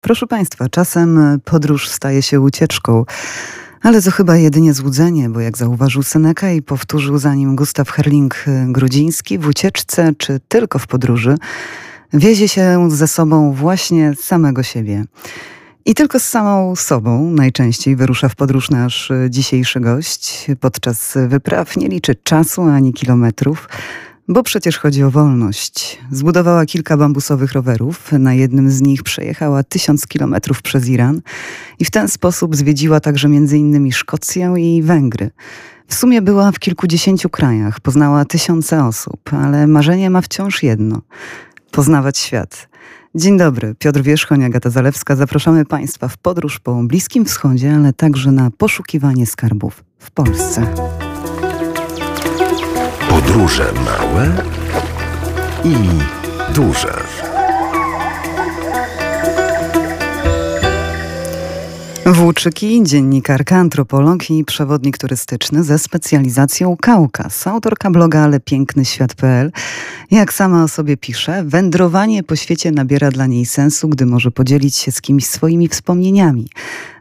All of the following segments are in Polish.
Proszę Państwa, czasem podróż staje się ucieczką. Ale to chyba jedynie złudzenie, bo jak zauważył Seneca i powtórzył za nim Gustaw Herling-Grudziński, w ucieczce czy tylko w podróży wiezie się ze sobą właśnie samego siebie. I tylko z samą sobą najczęściej wyrusza w podróż nasz dzisiejszy gość. Podczas wypraw nie liczy czasu ani kilometrów. Bo przecież chodzi o wolność. Zbudowała kilka bambusowych rowerów. Na jednym z nich przejechała tysiąc kilometrów przez Iran i w ten sposób zwiedziła także m.in. Szkocję i Węgry. W sumie była w kilkudziesięciu krajach, poznała tysiące osób, ale marzenie ma wciąż jedno poznawać świat. Dzień dobry, Piotr Wierzchoń, Agata Zalewska. Zapraszamy Państwa w podróż po Bliskim Wschodzie, ale także na poszukiwanie skarbów w Polsce. Podróże małe i duże. Włóczyki, dziennikarka, antropolog i przewodnik turystyczny ze specjalizacją Kaukaz. Autorka bloga Ale Piękny. Jak sama o sobie pisze, wędrowanie po świecie nabiera dla niej sensu, gdy może podzielić się z kimś swoimi wspomnieniami.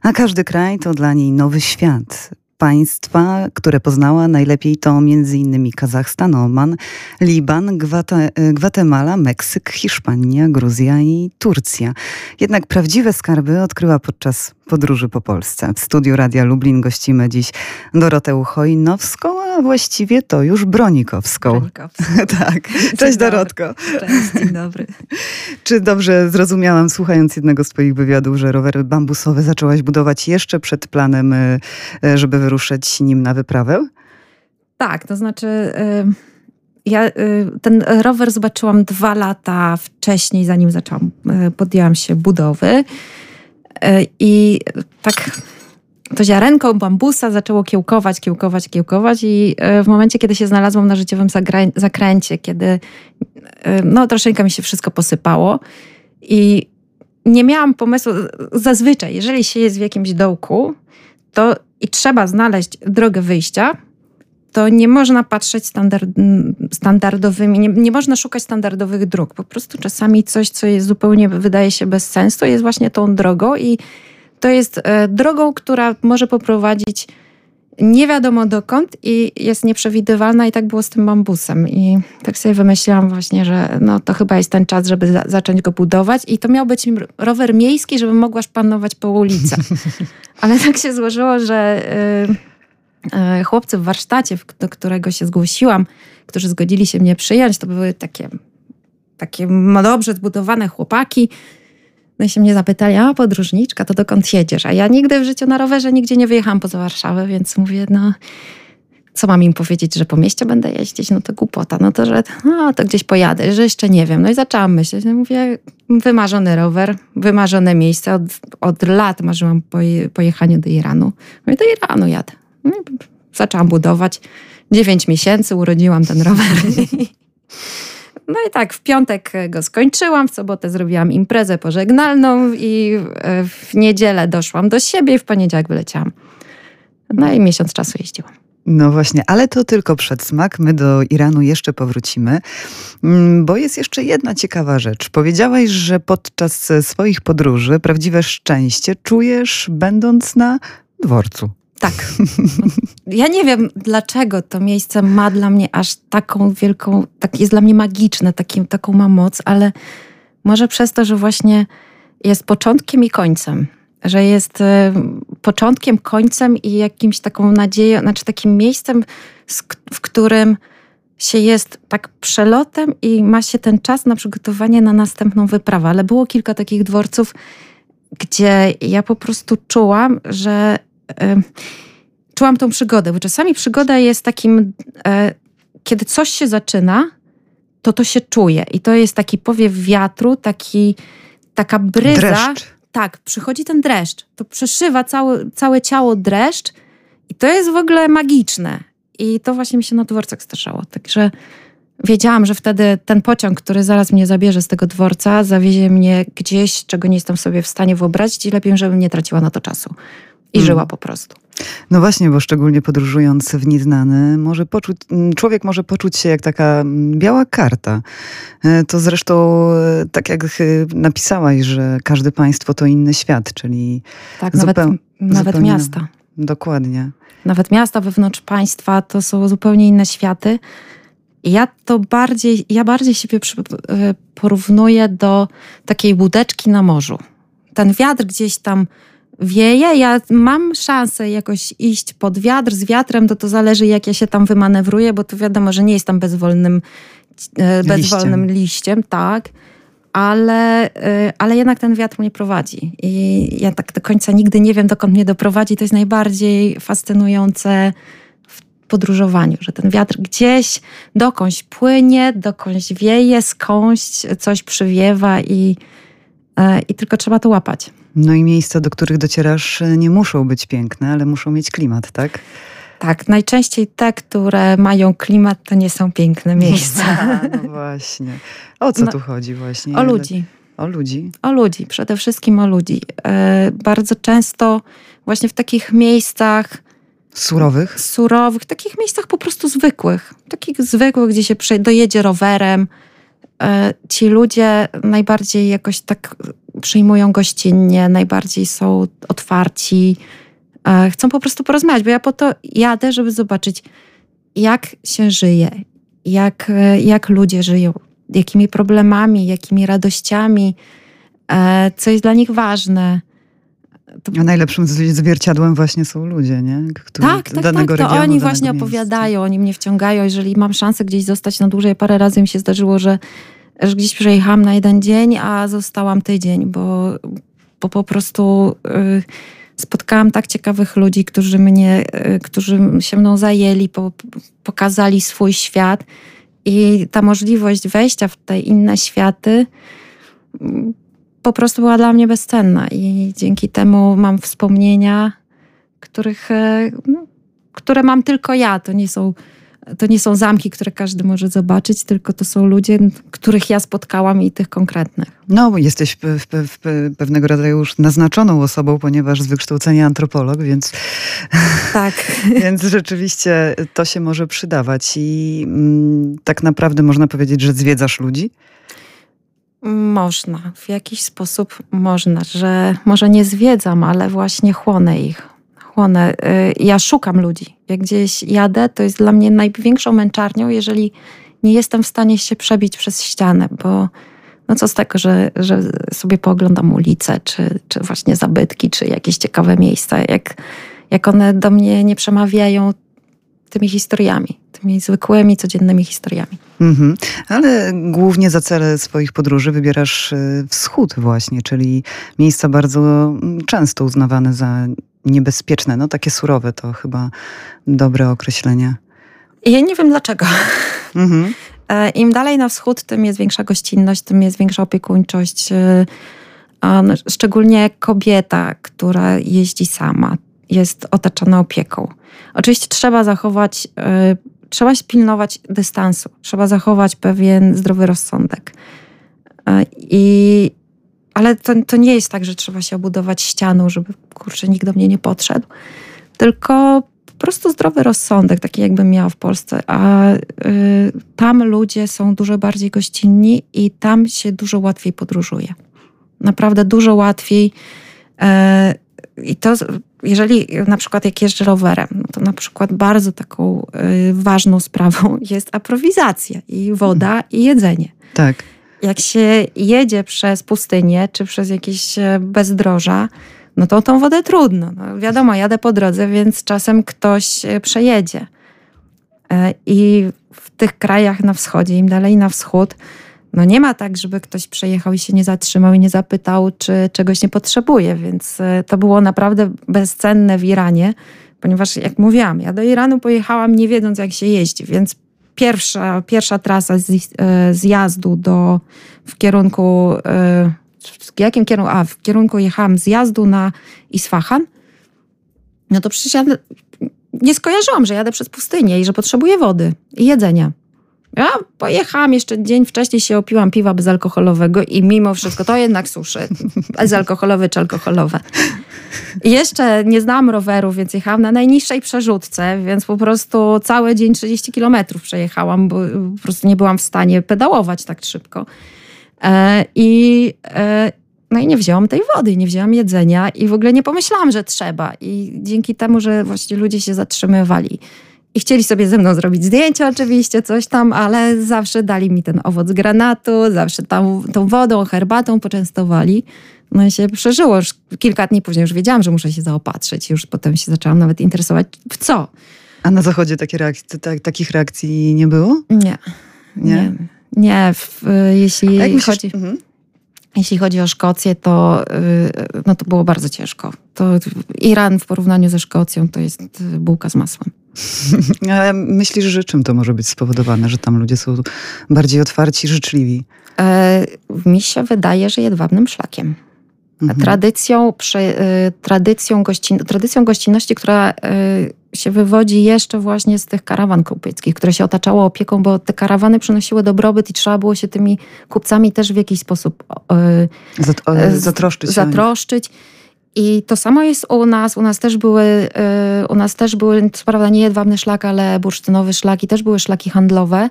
A każdy kraj to dla niej nowy świat państwa, które poznała najlepiej to m.in. Kazachstan, Oman, Liban, Gwatemala, Meksyk, Hiszpania, Gruzja i Turcja. Jednak prawdziwe skarby odkryła podczas podróży po Polsce. W studiu Radia Lublin gościmy dziś Dorotę Chojnowską, a właściwie to już Bronikowską. Bronikowską. tak. Cześć dzień Dorotko. Cześć, dzień dobry. Czy dobrze zrozumiałam, słuchając jednego z twoich wywiadów, że rowery bambusowe zaczęłaś budować jeszcze przed planem, y, y, żeby wyruszyć nim na wyprawę? Tak, to znaczy... Y ja ten rower zobaczyłam dwa lata wcześniej, zanim zaczęłam, podjęłam się budowy. I tak to ziarenko bambusa zaczęło kiełkować, kiełkować, kiełkować i e, w momencie, kiedy się znalazłam na życiowym zakręcie, kiedy e, no troszeczkę mi się wszystko posypało i nie miałam pomysłu, zazwyczaj, jeżeli się jest w jakimś dołku, to i trzeba znaleźć drogę wyjścia, to nie można patrzeć standard, standardowymi, nie, nie, można szukać standardowych dróg. Po prostu czasami coś, co jest zupełnie wydaje się bez sensu, jest właśnie tą drogą i to jest e, drogą, która może poprowadzić nie wiadomo dokąd i jest nieprzewidywalna i tak było z tym bambusem. I tak sobie wymyśliłam właśnie, że no to chyba jest ten czas, żeby za zacząć go budować i to miał być rower miejski, żeby mogła szpanować po ulicach. Ale tak się złożyło, że yy, yy, chłopcy w warsztacie, do którego się zgłosiłam, którzy zgodzili się mnie przyjąć, to były takie, takie dobrze zbudowane chłopaki, no się mnie zapytali, a podróżniczka, to dokąd jedziesz? A ja nigdy w życiu na rowerze nigdzie nie wyjechałam poza Warszawę, więc mówię, no co mam im powiedzieć, że po mieście będę jeździć? No to głupota. No to, że no, to gdzieś pojadę, że jeszcze nie wiem. No i zaczęłam myśleć. No mówię, wymarzony rower, wymarzone miejsce. Od, od lat marzyłam po pojechaniu do Iranu. Mówię, do Iranu jadę. No zaczęłam budować. Dziewięć miesięcy urodziłam ten rower. No i tak, w piątek go skończyłam, w sobotę zrobiłam imprezę pożegnalną i e, w niedzielę doszłam do siebie i w poniedziałek wyleciałam. No i miesiąc czasu jeździłam. No właśnie, ale to tylko przedsmak. My do Iranu jeszcze powrócimy, mm, bo jest jeszcze jedna ciekawa rzecz. Powiedziałaś, że podczas swoich podróży prawdziwe szczęście czujesz, będąc na dworcu. Tak. Ja nie wiem, dlaczego to miejsce ma dla mnie aż taką wielką, tak jest dla mnie magiczne, takim, taką ma moc, ale może przez to, że właśnie jest początkiem i końcem. Że jest e, początkiem, końcem i jakimś taką nadzieją, znaczy takim miejscem, w którym się jest tak przelotem i ma się ten czas na przygotowanie na następną wyprawę. Ale było kilka takich dworców, gdzie ja po prostu czułam, że czułam tą przygodę, bo czasami przygoda jest takim, e, kiedy coś się zaczyna, to to się czuje i to jest taki powiew wiatru, taki, taka bryza. Dreszcz. Tak, przychodzi ten dreszcz. To przeszywa całe, całe ciało dreszcz i to jest w ogóle magiczne. I to właśnie mi się na dworcach zdarzało. Także wiedziałam, że wtedy ten pociąg, który zaraz mnie zabierze z tego dworca, zawiezie mnie gdzieś, czego nie jestem sobie w stanie wyobrazić i lepiej, żebym nie traciła na to czasu. I żyła po prostu. No właśnie, bo szczególnie podróżując w nieznane, może poczuć, człowiek może poczuć się jak taka biała karta. E, to zresztą e, tak jak napisałaś, że każde państwo to inny świat, czyli tak, zupeł, nawet, nawet miasta. Dokładnie. Nawet miasta wewnątrz państwa to są zupełnie inne światy. Ja to bardziej, ja bardziej siebie e, porównuję do takiej łódeczki na morzu. Ten wiatr gdzieś tam wieje, ja mam szansę jakoś iść pod wiatr, z wiatrem, to to zależy jak ja się tam wymanewruję, bo to wiadomo, że nie jestem bezwolnym, e, bezwolnym liściem, liściem tak, ale, e, ale jednak ten wiatr mnie prowadzi i ja tak do końca nigdy nie wiem, dokąd mnie doprowadzi. To jest najbardziej fascynujące w podróżowaniu, że ten wiatr gdzieś dokądś płynie, dokądś wieje, skądś coś przywiewa i, e, i tylko trzeba to łapać. No i miejsca, do których docierasz, nie muszą być piękne, ale muszą mieć klimat, tak? Tak, najczęściej te, które mają klimat, to nie są piękne miejsca. No właśnie. O co no, tu chodzi właśnie? O ludzi. O ludzi? O ludzi, przede wszystkim o ludzi. E, bardzo często właśnie w takich miejscach Surowych? Surowych, takich miejscach po prostu zwykłych. Takich zwykłych, gdzie się dojedzie rowerem. E, ci ludzie najbardziej jakoś tak przyjmują gościnnie, najbardziej są otwarci, e, chcą po prostu porozmawiać, bo ja po to jadę, żeby zobaczyć, jak się żyje, jak, e, jak ludzie żyją, jakimi problemami, jakimi radościami, e, co jest dla nich ważne. To... A najlepszym zwierciadłem właśnie są ludzie, nie? Którzy tak, tak, danego tak. To oni właśnie miejsca. opowiadają, oni mnie wciągają. Jeżeli mam szansę gdzieś zostać na dłużej, parę razy mi się zdarzyło, że że gdzieś przejechałam na jeden dzień, a zostałam tydzień, bo, bo po prostu y, spotkałam tak ciekawych ludzi, którzy mnie, y, którzy się mną zajęli, po, pokazali swój świat i ta możliwość wejścia w te inne światy mm, po prostu była dla mnie bezcenna i dzięki temu mam wspomnienia, których, y, no, które mam tylko ja. To nie są to nie są zamki, które każdy może zobaczyć, tylko to są ludzie, których ja spotkałam i tych konkretnych. No, jesteś w, w, w pewnego rodzaju już naznaczoną osobą, ponieważ z wykształcenia antropolog, więc. Tak. więc rzeczywiście to się może przydawać. I mm, tak naprawdę można powiedzieć, że zwiedzasz ludzi? Można, w jakiś sposób można, że może nie zwiedzam, ale właśnie chłonę ich Y, ja szukam ludzi. Jak gdzieś jadę, to jest dla mnie największą męczarnią, jeżeli nie jestem w stanie się przebić przez ścianę, bo no co z tego, że, że sobie pooglądam ulicę, czy, czy właśnie zabytki, czy jakieś ciekawe miejsca, jak, jak one do mnie nie przemawiają tymi historiami, tymi zwykłymi, codziennymi historiami. Mhm. Ale głównie za cele swoich podróży wybierasz y, wschód właśnie, czyli miejsca bardzo mm, często uznawane za niebezpieczne, no takie surowe to chyba dobre określenie. Ja nie wiem dlaczego. Mhm. E, Im dalej na wschód, tym jest większa gościnność, tym jest większa opiekuńczość. E, no, szczególnie kobieta, która jeździ sama, jest otaczana opieką. Oczywiście trzeba zachować, e, trzeba pilnować dystansu, trzeba zachować pewien zdrowy rozsądek. I ale to, to nie jest tak, że trzeba się obudować ścianą, żeby kurczę, nikt do mnie nie podszedł. Tylko po prostu zdrowy rozsądek, taki jakbym miała w Polsce. A y, tam ludzie są dużo bardziej gościnni i tam się dużo łatwiej podróżuje. Naprawdę dużo łatwiej. Y, I to, jeżeli na przykład jak jeżdżę rowerem, no to na przykład bardzo taką y, ważną sprawą jest aprowizacja i woda i jedzenie. Tak jak się jedzie przez pustynię czy przez jakieś e, bezdroża, no to tą wodę trudno. No wiadomo, jadę po drodze, więc czasem ktoś e, przejedzie. E, I w tych krajach na wschodzie, im dalej na wschód, no nie ma tak, żeby ktoś przejechał i się nie zatrzymał i nie zapytał, czy czegoś nie potrzebuje, więc to było naprawdę bezcenne w Iranie, ponieważ jak mówiłam, ja do Iranu pojechałam nie wiedząc jak się jeździ, więc pierwsza, pierwsza trasa z, e, zjazdu do, w kierunku, e, w jakim kierunku, a w kierunku jechałam zjazdu na Isfahan, no to przecież ja nie skojarzyłam, że jadę przez pustynię i że potrzebuję wody i jedzenia. Ja pojechałam jeszcze dzień wcześniej, się opiłam piwa bezalkoholowego i mimo wszystko to jednak suszy. Bezalkoholowe czy alkoholowe. Jeszcze nie znałam roweru, więc jechałam na najniższej przerzutce, więc po prostu cały dzień 30 kilometrów przejechałam, bo po prostu nie byłam w stanie pedałować tak szybko. E, I, e, no i nie wzięłam tej wody, nie wzięłam jedzenia i w ogóle nie pomyślałam, że trzeba. I dzięki temu, że właśnie ludzie się zatrzymywali i chcieli sobie ze mną zrobić zdjęcie oczywiście, coś tam, ale zawsze dali mi ten owoc granatu, zawsze tam, tą wodą, herbatą poczęstowali. No i się przeżyło. Już kilka dni później już wiedziałam, że muszę się zaopatrzyć. Już potem się zaczęłam nawet interesować w co. A na zachodzie takie reakcje, tak, takich reakcji nie było? Nie. Nie? Nie. nie w, jeśli myślisz, chodzi... Mhm. Jeśli chodzi o Szkocję, to, y, no to było bardzo ciężko. To Iran w porównaniu ze Szkocją to jest bułka z masłem. A myślisz, że czym to może być spowodowane, że tam ludzie są bardziej otwarci, życzliwi? E, mi się wydaje, że jedwabnym szlakiem. Mhm. Tradycją, przy, y, tradycją, gościn, tradycją gościnności, która y, się wywodzi jeszcze właśnie z tych karawan kupieckich, które się otaczało opieką, bo te karawany przynosiły dobrobyt i trzeba było się tymi kupcami też w jakiś sposób y, Zat, zatroszczyć. zatroszczyć. I to samo jest u nas. U nas też były, u nas też były, co prawda nie jedwabny szlak, ale bursztynowy szlak i też były szlaki handlowe.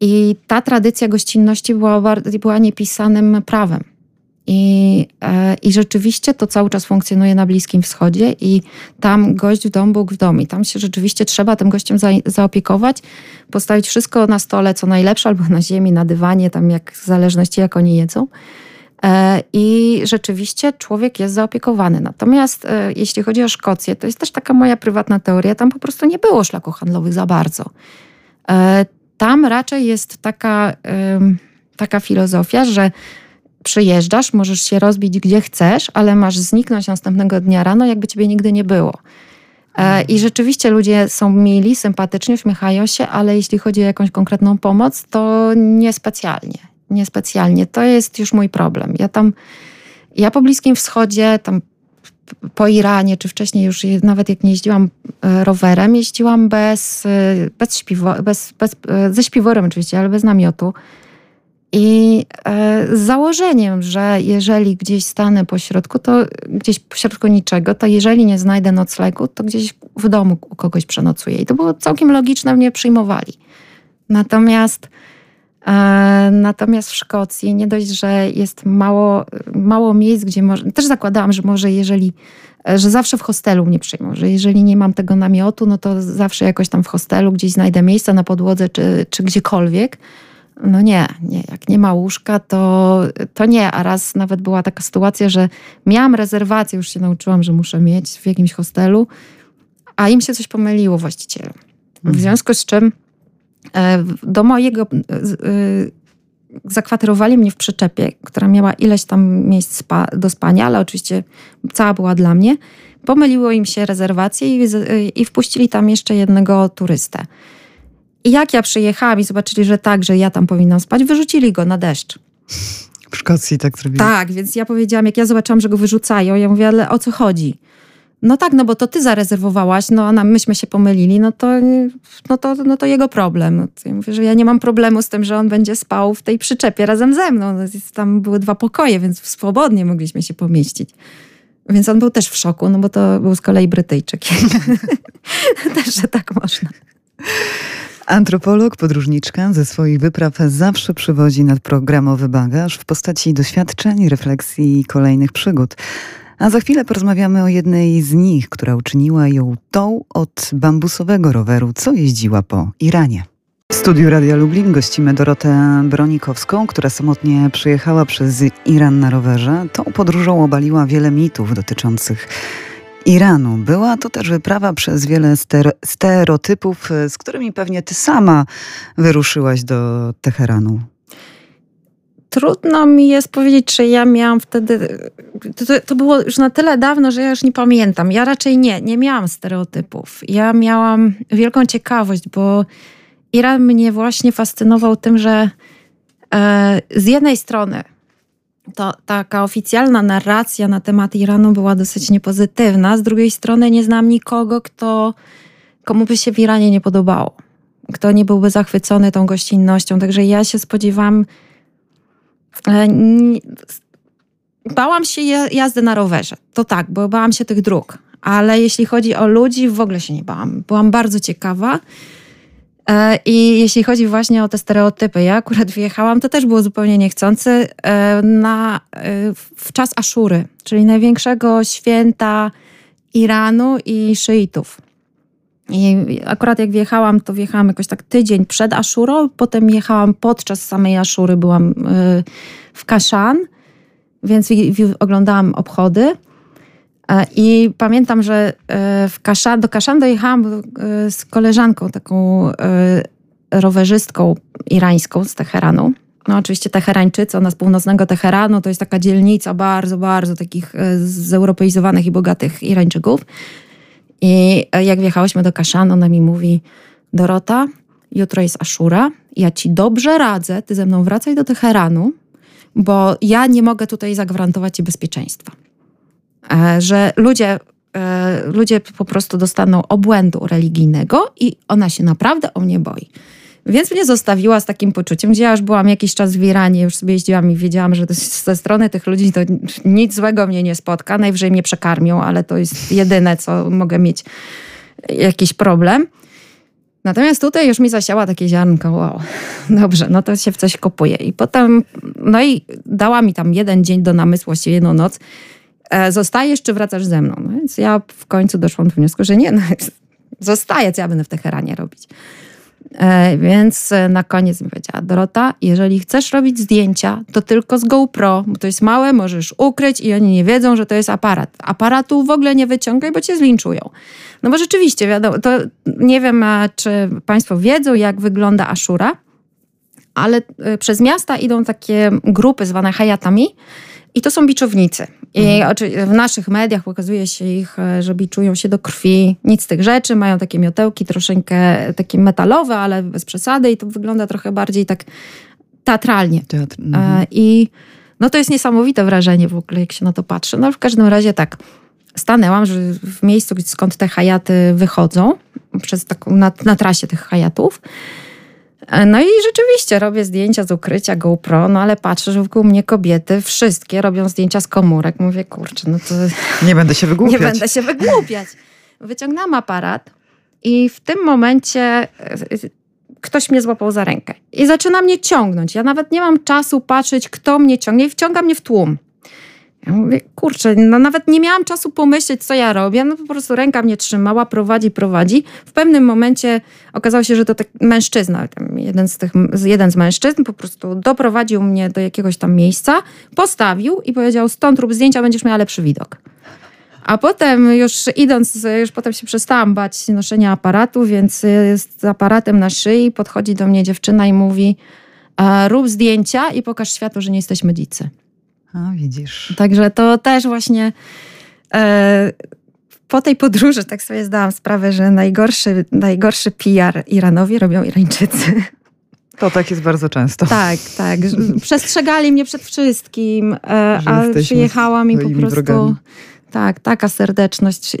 I ta tradycja gościnności była, była niepisanym prawem. I, e, I rzeczywiście to cały czas funkcjonuje na Bliskim Wschodzie i tam gość w domu, Bóg w domu. I tam się rzeczywiście trzeba tym gościem za, zaopiekować, postawić wszystko na stole, co najlepsze, albo na ziemi, na dywanie, tam jak w zależności jak oni jedzą. E, I rzeczywiście człowiek jest zaopiekowany. Natomiast e, jeśli chodzi o Szkocję, to jest też taka moja prywatna teoria, tam po prostu nie było szlaków handlowych za bardzo. Tam raczej jest taka, taka filozofia, że przyjeżdżasz, możesz się rozbić gdzie chcesz, ale masz zniknąć następnego dnia rano, jakby ciebie nigdy nie było. E, I rzeczywiście ludzie są mili, sympatyczni, uśmiechają się, ale jeśli chodzi o jakąś konkretną pomoc, to niespecjalnie. Niespecjalnie. To jest już mój problem. Ja tam, ja po Bliskim Wschodzie, tam po Iranie, czy wcześniej już nawet jak nie jeździłam e, rowerem, jeździłam bez, e, bez, śpiwo, bez, bez ze śpiworem oczywiście, ale bez namiotu. I e, z założeniem, że jeżeli gdzieś stanę po środku, to gdzieś po środku niczego, to jeżeli nie znajdę noclegu, to gdzieś w domu u kogoś przenocuję. I to było całkiem logiczne, mnie przyjmowali. Natomiast, e, natomiast w Szkocji nie dość, że jest mało, mało miejsc, gdzie może, też zakładałam, że może jeżeli, e, że zawsze w hostelu mnie przyjmą, że jeżeli nie mam tego namiotu, no to zawsze jakoś tam w hostelu gdzieś znajdę miejsce na podłodze czy, czy gdziekolwiek. No nie, nie, jak nie ma łóżka, to, to nie. A raz nawet była taka sytuacja, że miałam rezerwację, już się nauczyłam, że muszę mieć w jakimś hostelu, a im się coś pomyliło właścicielom. W mhm. związku z czym e, do mojego e, zakwaterowali mnie w przyczepie, która miała ileś tam miejsc spa, do spania, ale oczywiście cała była dla mnie. Pomyliło im się rezerwacje i, i wpuścili tam jeszcze jednego turystę. I jak ja przyjechałam i zobaczyli, że tak, że ja tam powinnam spać, wyrzucili go na deszcz. W Szkocji tak zrobili. Tak, więc ja powiedziałam, jak ja zobaczyłam, że go wyrzucają, ja mówię, ale o co chodzi? No tak, no bo to ty zarezerwowałaś, no a myśmy się pomylili, no to, no to, no to jego problem. Ja mówię, że ja nie mam problemu z tym, że on będzie spał w tej przyczepie razem ze mną. No, tam były dwa pokoje, więc swobodnie mogliśmy się pomieścić. Więc on był też w szoku, no bo to był z kolei Brytyjczyk. też, że tak można. Antropolog, podróżniczka ze swoich wypraw zawsze przywozi nadprogramowy bagaż w postaci doświadczeń, refleksji i kolejnych przygód. A za chwilę porozmawiamy o jednej z nich, która uczyniła ją tą od bambusowego roweru, co jeździła po Iranie. W studiu Radia Lublin gościmy Dorotę Bronikowską, która samotnie przyjechała przez Iran na rowerze. Tą podróżą obaliła wiele mitów dotyczących Iranu. Była to też wyprawa przez wiele stereotypów, e, z którymi pewnie ty sama wyruszyłaś do Teheranu. Trudno mi jest powiedzieć, czy ja miałam wtedy. To, to, było już na tyle dawno, że ja już nie pamiętam. Ja raczej nie, nie miałam stereotypów. Ja miałam wielką ciekawość, bo Iran mnie właśnie fascynował tym, że e, z jednej strony to taka oficjalna narracja na temat Iranu była dosyć niepozytywna. Z drugiej strony nie znam nikogo, kto, komu by się w Iranie nie podobało. Kto nie byłby zachwycony tą gościnnością. Także ja się spodziewam. bałam się jazdy na rowerze. To tak, bo bałam się tych dróg. Ale jeśli chodzi o ludzi, w ogóle się nie bałam. Byłam bardzo ciekawa. E, I jeśli chodzi właśnie o te stereotypy, ja akurat wyjechałam, to też było zupełnie niechcący, e, na, e, w czas Aszury, czyli największego święta Iranu i szyitów. I akurat jak wjechałam, to wjechałam jakoś tak tydzień przed Aszurą, potem jechałam podczas samej Aszury, byłam w Kaszan, więc oglądałam obchody. I pamiętam, że e, w Kaszan, do Kaszan dojechałam e, z koleżanką, taką e, rowerzystką irańską z Teheranu. No oczywiście Teherańczycy, ona z północnego Teheranu, to jest taka dzielnica bardzo, bardzo takich zeuropeizowanych i bogatych Irańczyków. I jak wjechałyśmy do Kaszan, ona mi mówi, Dorota, jutro jest Ashura, ja ci dobrze radzę, ty ze mną wracaj do Teheranu, bo ja nie mogę tutaj zagwarantować ci bezpieczeństwa. E, że ludzie, e, ludzie po prostu dostaną obłędu religijnego i ona się naprawdę o mnie boi. Więc mnie zostawiła z takim poczuciem, gdzie ja już byłam jakiś czas w Iranie, już sobie jeździłam i wiedziałam, że ze strony tych ludzi to nic złego mnie nie spotka, najwyżej mnie przekarmią, ale to jest jedyne, co mogę mieć jakiś problem. Natomiast tutaj już mi zasiała takie ziarnko, wow, dobrze, no to się w coś kopuje. I potem, no i dała mi tam jeden dzień do namysłu, jedną noc, zostajesz czy wracasz ze mną? No więc ja w końcu doszłam do wniosku, że nie, no, zostaję, co ja będę w Teheranie robić. E, więc e, na koniec mi powiedziała, Dorota, jeżeli chcesz robić zdjęcia, to tylko z GoPro, bo to jest małe, możesz ukryć i oni nie wiedzą, że to jest aparat. Aparatu w ogóle nie wyciągaj, bo cię zlinczują. No bo rzeczywiście, wiadomo, to nie wiem, czy Państwo wiedzą, jak wygląda Ashura, ale przez miasta idą takie grupy zwane hayatami, i to są biczownicy. I mhm. w naszych mediach pokazuje się ich, e, że biczują się do krwi. Nic z tych rzeczy. Mają takie miotełki troszeczkę takie metalowe, ale bez przesady i to wygląda trochę bardziej tak teatralnie. Teatr. E, mhm. I no to jest niesamowite wrażenie w ogóle, jak się na to patrzy. No w każdym razie tak, stanęłam że w miejscu, skąd te hajaty wychodzą, przez taką, na, na trasie tych hajatów. E, no i rzeczywiście robię zdjęcia z ukrycia GoPro, no ale patrzę, że wokół mnie kobiety wszystkie robią zdjęcia z komórek. Mówię, kurczę, no to... Nie będę się wygłupiać. Nie będę się wygłupiać. Wyciągnęłam aparat i w tym momencie e, ktoś mnie złapał za rękę i zaczyna mnie ciągnąć. Ja nawet nie mam czasu patrzeć, kto mnie ciągnie i wciąga mnie w tłum. Ja mówię, kurczę, no nawet nie miałam czasu pomyśleć, co ja robię. No po prostu ręka mnie trzymała, prowadzi, prowadzi. W pewnym momencie okazało się, że to tak mężczyzna, jeden z, tych, jeden z mężczyzn po prostu doprowadził mnie do jakiegoś tam miejsca, postawił i powiedział, stąd rób zdjęcia, będziesz miała lepszy widok. A potem już idąc, już potem się przestałam bać noszenia aparatu, więc z aparatem na szyi podchodzi do mnie dziewczyna i mówi, rób zdjęcia i pokaż światu, że nie jesteśmy dzicy. A widzisz. Także to też właśnie e, po tej podróży tak sobie zdałam sprawę, że najgorszy, najgorszy PR Iranowi robią Irańczycy. To tak jest bardzo często. Tak, tak. Przestrzegali mnie przed wszystkim, e, a przyjechałam i po prostu. Wrogami. Tak, taka serdeczność y,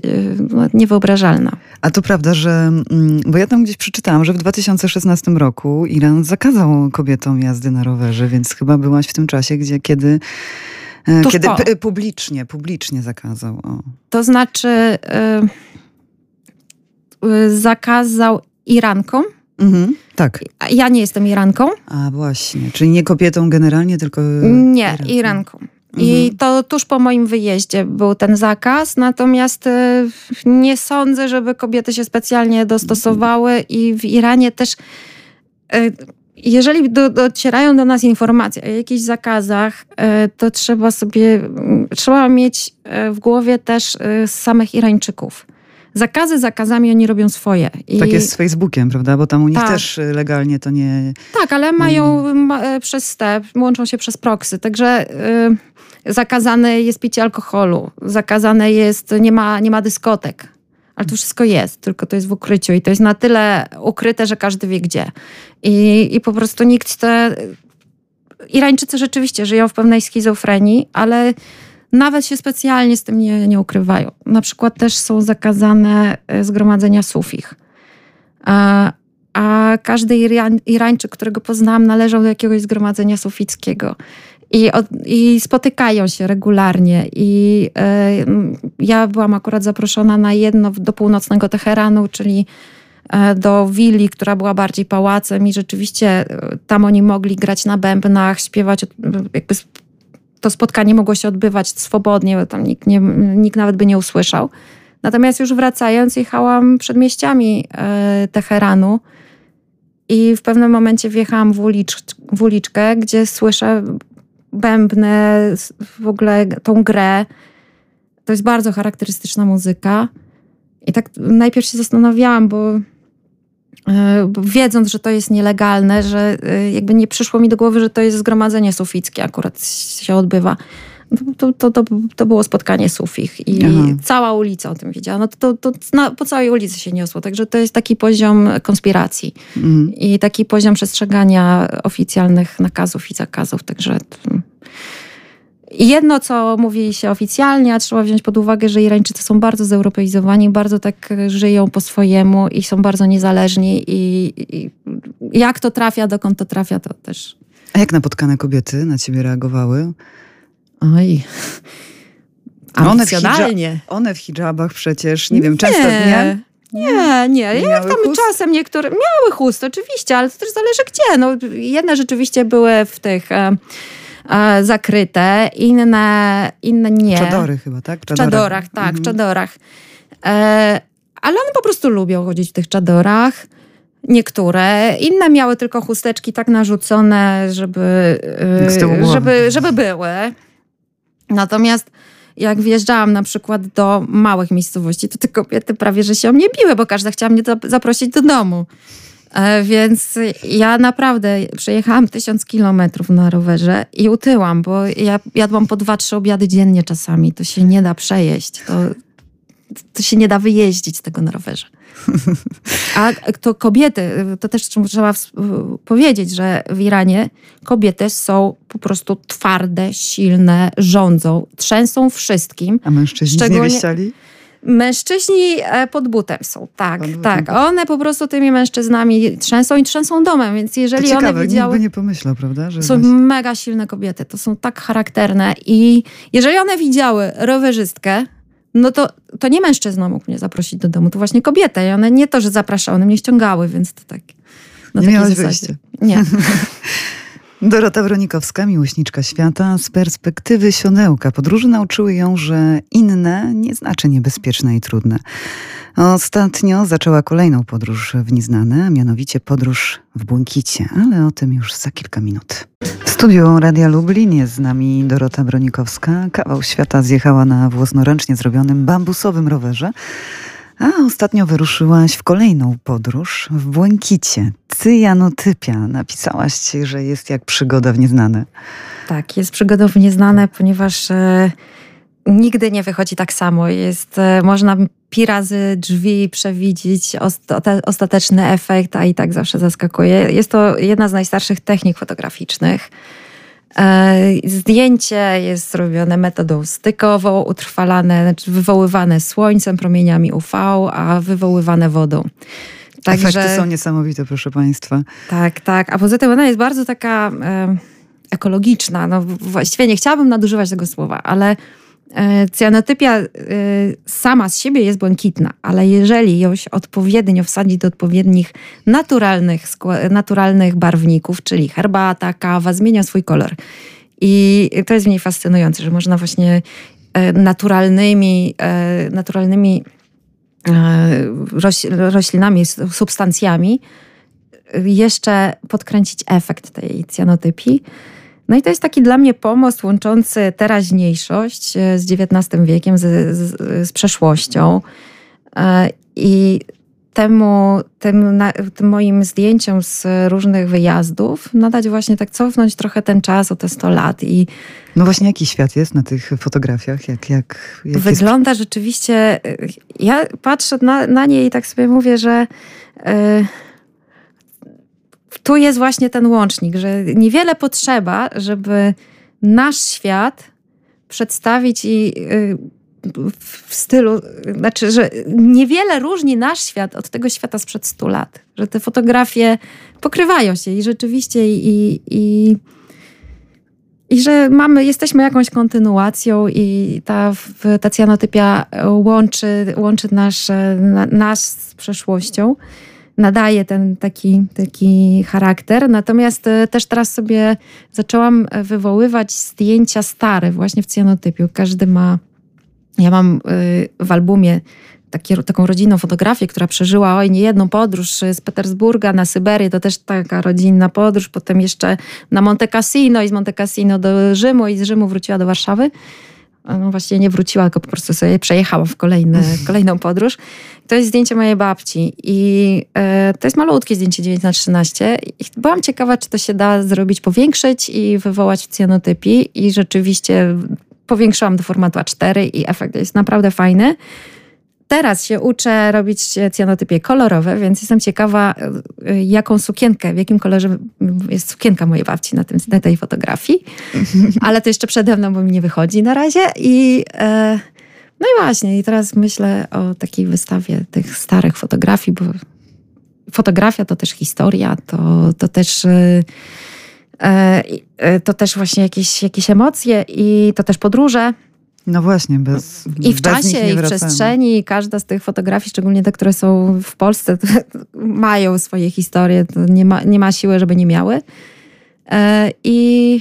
no, niewyobrażalna. A to prawda, że, mm, bo ja tam gdzieś przeczytałam, że w 2016 roku Iran zakazał kobietom jazdy na rowerze, więc chyba byłaś w tym czasie, gdzie kiedy e, Tuż kiedy po. publicznie, publicznie zakazał. O. To znaczy yy, zakazał Irankom. Mhm, tak. Ja nie jestem Iranką. A właśnie, czyli nie kobietą generalnie, tylko. Nie, Iranką. Iranką. I mhm. to tuż po moim wyjeździe był ten zakaz, natomiast y, nie sądzę, żeby kobiety się specjalnie dostosowały i w Iranie też y, jeżeli do, docierają do nas informacje o jakichś zakazach, y, to trzeba sobie, trzeba mieć w głowie też samych Irańczyków. Zakazy zakazami oni robią swoje. I... Tak jest z Facebookiem, prawda? Bo tam u nich tak. też legalnie to nie... Tak, ale mają ma, przez step, łączą się przez proxy, także... Zakazane jest picie alkoholu, zakazane jest, nie ma, nie ma dyskotek. Ale to wszystko jest, tylko to jest w ukryciu i to jest na tyle ukryte, że każdy wie gdzie. I, i po prostu nikt te. Irańczycy rzeczywiście żyją w pewnej schizofrenii, ale nawet się specjalnie z tym nie, nie ukrywają. Na przykład też są zakazane e, zgromadzenia sufich. A, a każdy Irańczyk, którego poznałam, należał do jakiegoś zgromadzenia sufickiego. I, I spotykają się regularnie. I y, ja byłam akurat zaproszona na jedno do północnego Teheranu, czyli e, do willi, która była bardziej pałacem i rzeczywiście e, tam oni mogli grać na bębnach, śpiewać, jakby to spotkanie mogło się odbywać swobodnie, bo tam nikt, nie, nikt nawet by nie usłyszał. Natomiast już wracając, jechałam przedmieściami Teheranu i w pewnym momencie wjechałam w, ulicz, w uliczkę, gdzie słyszę bębny, w ogóle tą grę. To jest bardzo charakterystyczna muzyka. I tak najpierw się zastanawiałam, bo, e, wiedząc, że to jest nielegalne, że e, jakby nie przyszło mi do głowy, że to jest zgromadzenie sufickie akurat się odbywa. To, to, to, to było spotkanie sufich i Aha. cała ulica o tym wiedziała. No to, to, to po całej ulicy się niosło. Także to jest taki poziom konspiracji mm. i taki poziom przestrzegania oficjalnych nakazów i zakazów. Także jedno, co mówi się oficjalnie, a trzeba wziąć pod uwagę, że Irańczycy są bardzo zeuropeizowani, bardzo tak żyją po swojemu i są bardzo niezależni i, i jak to trafia, dokąd to trafia, to też... A jak napotkane kobiety na ciebie reagowały? Oj. One w, one w hijabach przecież, nie wiem, często nie. Nie, nie. nie Jak tam chust? czasem niektóre miały chust, oczywiście, ale to też zależy gdzie. No, jedne rzeczywiście były w tych e, e, zakryte, inne, inne nie. Czadory chyba, tak? W czadorach, tak, mhm. w czadorach. E, ale one po prostu lubią chodzić w tych czadorach. Niektóre. Inne miały tylko chusteczki tak narzucone, żeby, e, żeby, żeby były. Natomiast jak wjeżdżałam na przykład do małych miejscowości, to te kobiety prawie że się o mnie biły, bo każda chciała mnie zaprosić do domu. E, więc ja naprawdę przejechałam tysiąc kilometrów na rowerze i utyłam, bo ja jadłam po dwa, trzy obiady dziennie czasami. To się nie da przejeść. To, to się nie da wyjeździć tego na rowerze. A to kobiety, to też trzeba powiedzieć, że w Iranie kobiety są po prostu twarde, silne, rządzą, trzęsą wszystkim. A mężczyźni Szczególnie... zniewieściali? Mężczyźni e, pod butem są, tak, pod tak. One po prostu tymi mężczyznami trzęsą i trzęsą domem, więc jeżeli to ciekawe, one widziały... nie pomyślał, prawda? Że są właśnie... mega silne kobiety, to są tak charakterne i jeżeli one widziały rowerzystkę, no to, to nie mężczyzna mógł mnie zaprosić do domu, to właśnie kobieta. I one nie to, że zapraszały, one mnie ściągały, więc to tak. No nie miałaś wyjścia. Nie. Dorota Bronikowska, miłośniczka świata, z perspektywy sionełka podróży nauczyły ją, że inne nie znaczy niebezpieczne i trudne. Ostatnio zaczęła kolejną podróż w nieznane, a mianowicie podróż w błękicie, ale o tym już za kilka minut. W studiu Radia Lublin jest z nami Dorota Bronikowska. Kawał świata zjechała na własnoręcznie zrobionym bambusowym rowerze. A ostatnio wyruszyłaś w kolejną podróż w błękicie. Cyjanotypia. Napisałaś, że jest jak przygoda w nieznane. Tak, jest przygoda w nieznane, ponieważ e, nigdy nie wychodzi tak samo. Jest, e, można pi razy drzwi przewidzieć ostateczny efekt, a i tak zawsze zaskakuje. Jest to jedna z najstarszych technik fotograficznych. E, zdjęcie jest zrobione metodą stykową, utrwalane, znaczy wywoływane słońcem, promieniami UV, a wywoływane wodą. Także, Efekty są niesamowite, proszę Państwa. Tak, tak. A poza tym ona jest bardzo taka e, ekologiczna. No, właściwie nie chciałabym nadużywać tego słowa, ale E, cyanotypia e, sama z siebie jest błękitna, ale jeżeli ją się odpowiednio wsadzi do odpowiednich naturalnych, naturalnych barwników, czyli herbata, kawa, zmienia swój kolor. I to jest w niej fascynujące, że można właśnie e, naturalnymi, naturalnymi roślinami, substancjami jeszcze podkręcić efekt tej cyanotypii. No i to jest taki dla mnie pomost łączący teraźniejszość e, z XIX wiekiem, z, z, z przeszłością. E, I temu, tym, na, tym moim zdjęciom z różnych wyjazdów nadać właśnie tak, cofnąć trochę ten czas o te 100 lat. I no właśnie, jaki świat jest na tych fotografiach? Jak, jak, jak wygląda jest... rzeczywiście. E, ja patrzę na, na nie i tak sobie mówię, że. Yy, tu jest właśnie ten łącznik, że niewiele potrzeba, żeby nasz świat przedstawić i y, w stylu, znaczy, że niewiele różni nasz świat od tego świata sprzed 100 lat. Że te fotografie pokrywają się i rzeczywiście i, i, i że mamy, jesteśmy jakąś kontynuacją i ta, ta łączy, łączy nasz, nas z przeszłością nadaje ten taki, taki charakter. Natomiast e, też teraz sobie zaczęłam wywoływać zdjęcia stare właśnie w cyanotypiu. Każdy ma, ja mam e, w albumie takie, taką rodzinną fotografię, która przeżyła oj, nie jedną podróż z Petersburga na Syberię, to też taka rodzinna podróż, potem jeszcze na Monte Cassino i z Monte Cassino do Rzymu i z Rzymu wróciła do Warszawy no właściwie nie wróciła, tylko po prostu sobie przejechała w kolejny, kolejną podróż. To jest zdjęcie mojej babci i e, to jest malutkie zdjęcie 9 na 13 i byłam ciekawa, czy to się da zrobić, powiększyć i wywołać w cyanotypii i rzeczywiście powiększyłam do formatu A4 i efekt jest naprawdę fajny. Teraz się uczę robić cyanotypie kolorowe, więc jestem ciekawa, y, jaką sukienkę, w jakim kolorze jest sukienka mojej babci na, tym, na tej fotografii. Ale to jeszcze przede mną, bo mi nie wychodzi na razie. I, e, no i właśnie, i teraz myślę o takiej wystawie tych starych fotografii, bo fotografia to też historia, to, to też. E, e, to też właśnie jakieś, jakieś emocje i to też podróże. No właśnie, bez. I w bez czasie, i w przestrzeni, każda z tych fotografii, szczególnie te, które są w Polsce, mają swoje historie. nie, ma, nie ma siły, żeby nie miały. E, I,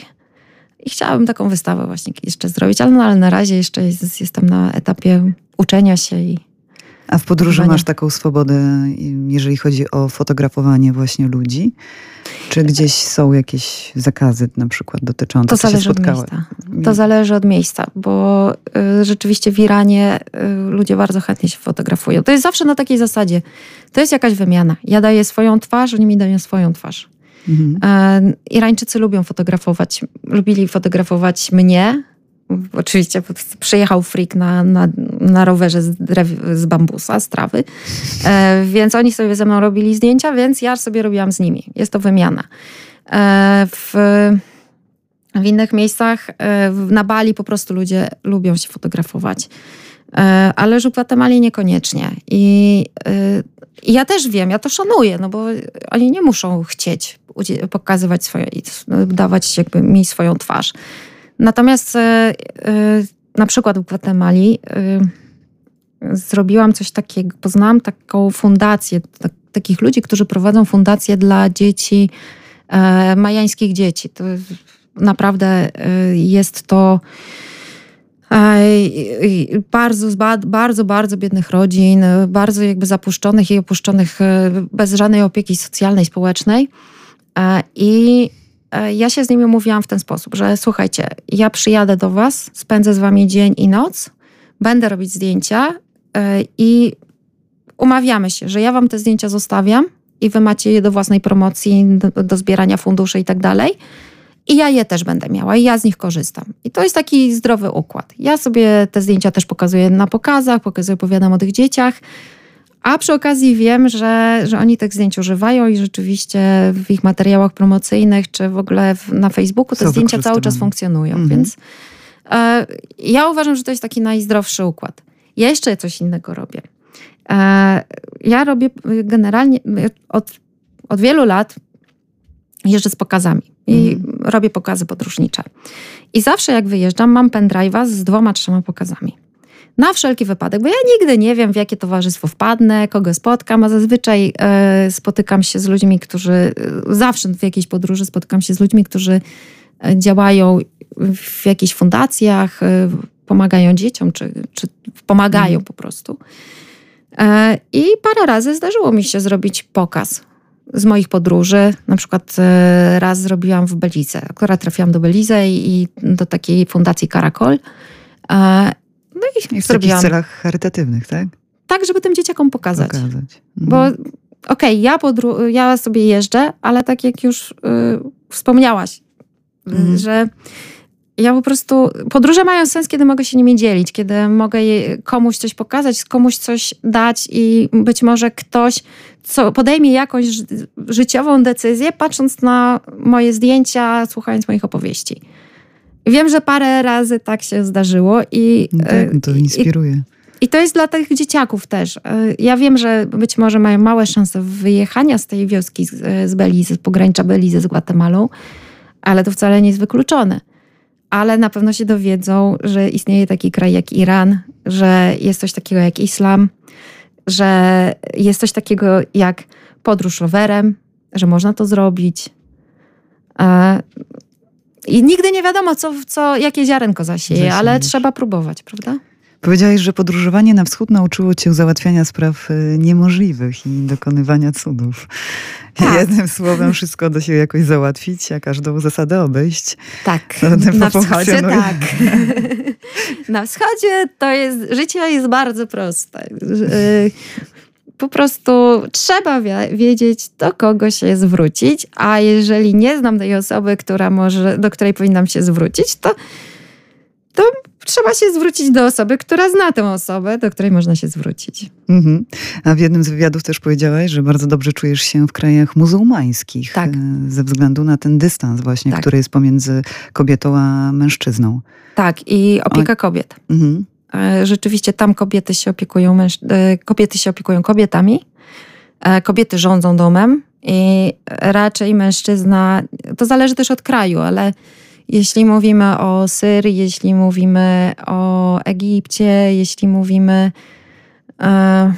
I chciałabym taką wystawę właśnie jeszcze zrobić, ale, no, ale na razie jeszcze jest, jestem na etapie uczenia się i. A w podróży masz taką swobodę, jeżeli chodzi o fotografowanie właśnie ludzi? Czy gdzieś są jakieś zakazy na przykład dotyczące To zależy od miejsca. To zależy od miejsca, bo y, rzeczywiście w Iranie y, ludzie bardzo chętnie się fotografują. To jest zawsze na takiej zasadzie. To jest jakaś wymiana. Ja daję swoją twarz, oni mi dają swoją twarz. Mhm. Y, Irańczycy lubią fotografować, lubili fotografować mnie, Oczywiście przyjechał freak na, na, na rowerze z, drew, z bambusa, z trawy, e, więc oni sobie ze mną robili zdjęcia, więc ja sobie robiłam z nimi. Jest to wymiana. E, w, w innych miejscach, e, na Bali po prostu ludzie lubią się fotografować, e, ale w Gwatemali niekoniecznie. I, e, I ja też wiem, ja to szanuję, no bo oni nie muszą chcieć pokazywać swoje, dawać jakby mi swoją twarz. Natomiast e, e, na przykład w Gwatemali e, zrobiłam coś takiego, poznałam taką fundację, tak, takich ludzi, którzy prowadzą fundację dla dzieci, majańskich dzieci. To naprawdę jest to bardzo, bardzo, bardzo biednych rodzin, bardzo jakby zapuszczonych i opuszczonych bez żadnej opieki socjalnej, społecznej. I ja się z nimi mówiłam w ten sposób, że słuchajcie, ja przyjadę do Was, spędzę z Wami dzień i noc, będę robić zdjęcia e, i umawiamy się, że ja Wam te zdjęcia zostawiam i Wy macie je do własnej promocji, do, do zbierania funduszy i tak dalej. I ja je też będę miała i ja z nich korzystam. I to jest taki zdrowy układ. Ja sobie te zdjęcia też pokazuję na pokazach, pokazuję, opowiadam o tych dzieciach. A przy okazji wiem, że, że oni tych zdjęć używają i rzeczywiście w ich materiałach promocyjnych, czy w ogóle w, na Facebooku te zdjęcia cały czas funkcjonują. Mhm. Więc e, ja uważam, że to jest taki najzdrowszy układ. Ja jeszcze coś innego robię. E, ja robię generalnie od, od wielu lat jeżdżę z pokazami i mhm. robię pokazy podróżnicze. I zawsze jak wyjeżdżam, mam pendrive'a z dwoma, trzema pokazami na wszelki wypadek, bo ja nigdy nie wiem, w jakie towarzystwo wpadnę, kogo spotkam, a zazwyczaj e, spotykam się z ludźmi, którzy e, zawsze w jakiejś podróży spotykam się z ludźmi, którzy e, działają w jakichś fundacjach, pomagają dzieciom, czy, czy pomagają mhm. po prostu. I parę razy zdarzyło mi się zrobić pokaz z moich podróży. Na przykład raz zrobiłam w Belize. Akurat trafiłam do Belize i do takiej fundacji Caracol. No i, I w takich celach charytatywnych, tak? Tak, żeby tym dzieciakom pokazać. pokazać. Mhm. Bo okej, okay, ja, podru- ja sobie jeżdżę, ale tak jak już y, wspomniałaś, mhm. że ja po prostu. Podróże mają sens, kiedy mogę się nimi dzielić, kiedy mogę komuś coś pokazać, komuś coś dać i być może ktoś co, podejmie jakąś życiową decyzję, patrząc na moje zdjęcia, słuchając moich opowieści. Wiem, że parę razy tak się zdarzyło i. No tak, no to inspiruje. I, I to jest dla tych dzieciaków też. E, ja wiem, że być może mają małe szanse wyjechania z tej wioski z, z Belizy, z pogranicza Belizy z Gwatemalą, ale to wcale nie jest wykluczone. ale na pewno się dowiedzą, że istnieje taki kraj jak Iran, że jest coś takiego jak islam, że jest coś takiego jak podróż rowerem, że można to zrobić. I nigdy nie wiadomo, co, co, jakie ziarenko zasieje, ale trzeba próbować, prawda? Powiedziałeś, że podróżowanie na wschód nauczyło cię załatwiania spraw y, niemożliwych i dokonywania cudów. Tak. Jednym słowem wszystko da się jakoś załatwić, a każdą zasadę obejść. Tak, na wschodzie tak. na wschodzie to jest, życie jest bardzo proste. Po prostu trzeba wiedzieć, do kogo się zwrócić, a jeżeli nie znam tej osoby, która może, do której powinnam się zwrócić, to, to trzeba się zwrócić do osoby, która zna tę osobę, do której można się zwrócić. Mhm. A w jednym z wywiadów też powiedziałaś, że bardzo dobrze czujesz się w krajach muzułmańskich. Tak. E, ze względu na ten dystans właśnie, tak. który jest pomiędzy kobietą a mężczyzną. Tak, i opieka o... kobiet. Mhm. E, rzeczywiście tam kobiety się opiekują, męż... E, kobiety się opiekują kobietami, kobiety rządzą domem i raczej mężczyzna, to zależy też od kraju, ale jeśli mówimy o Syrii, jeśli mówimy o Egipcie, jeśli mówimy e,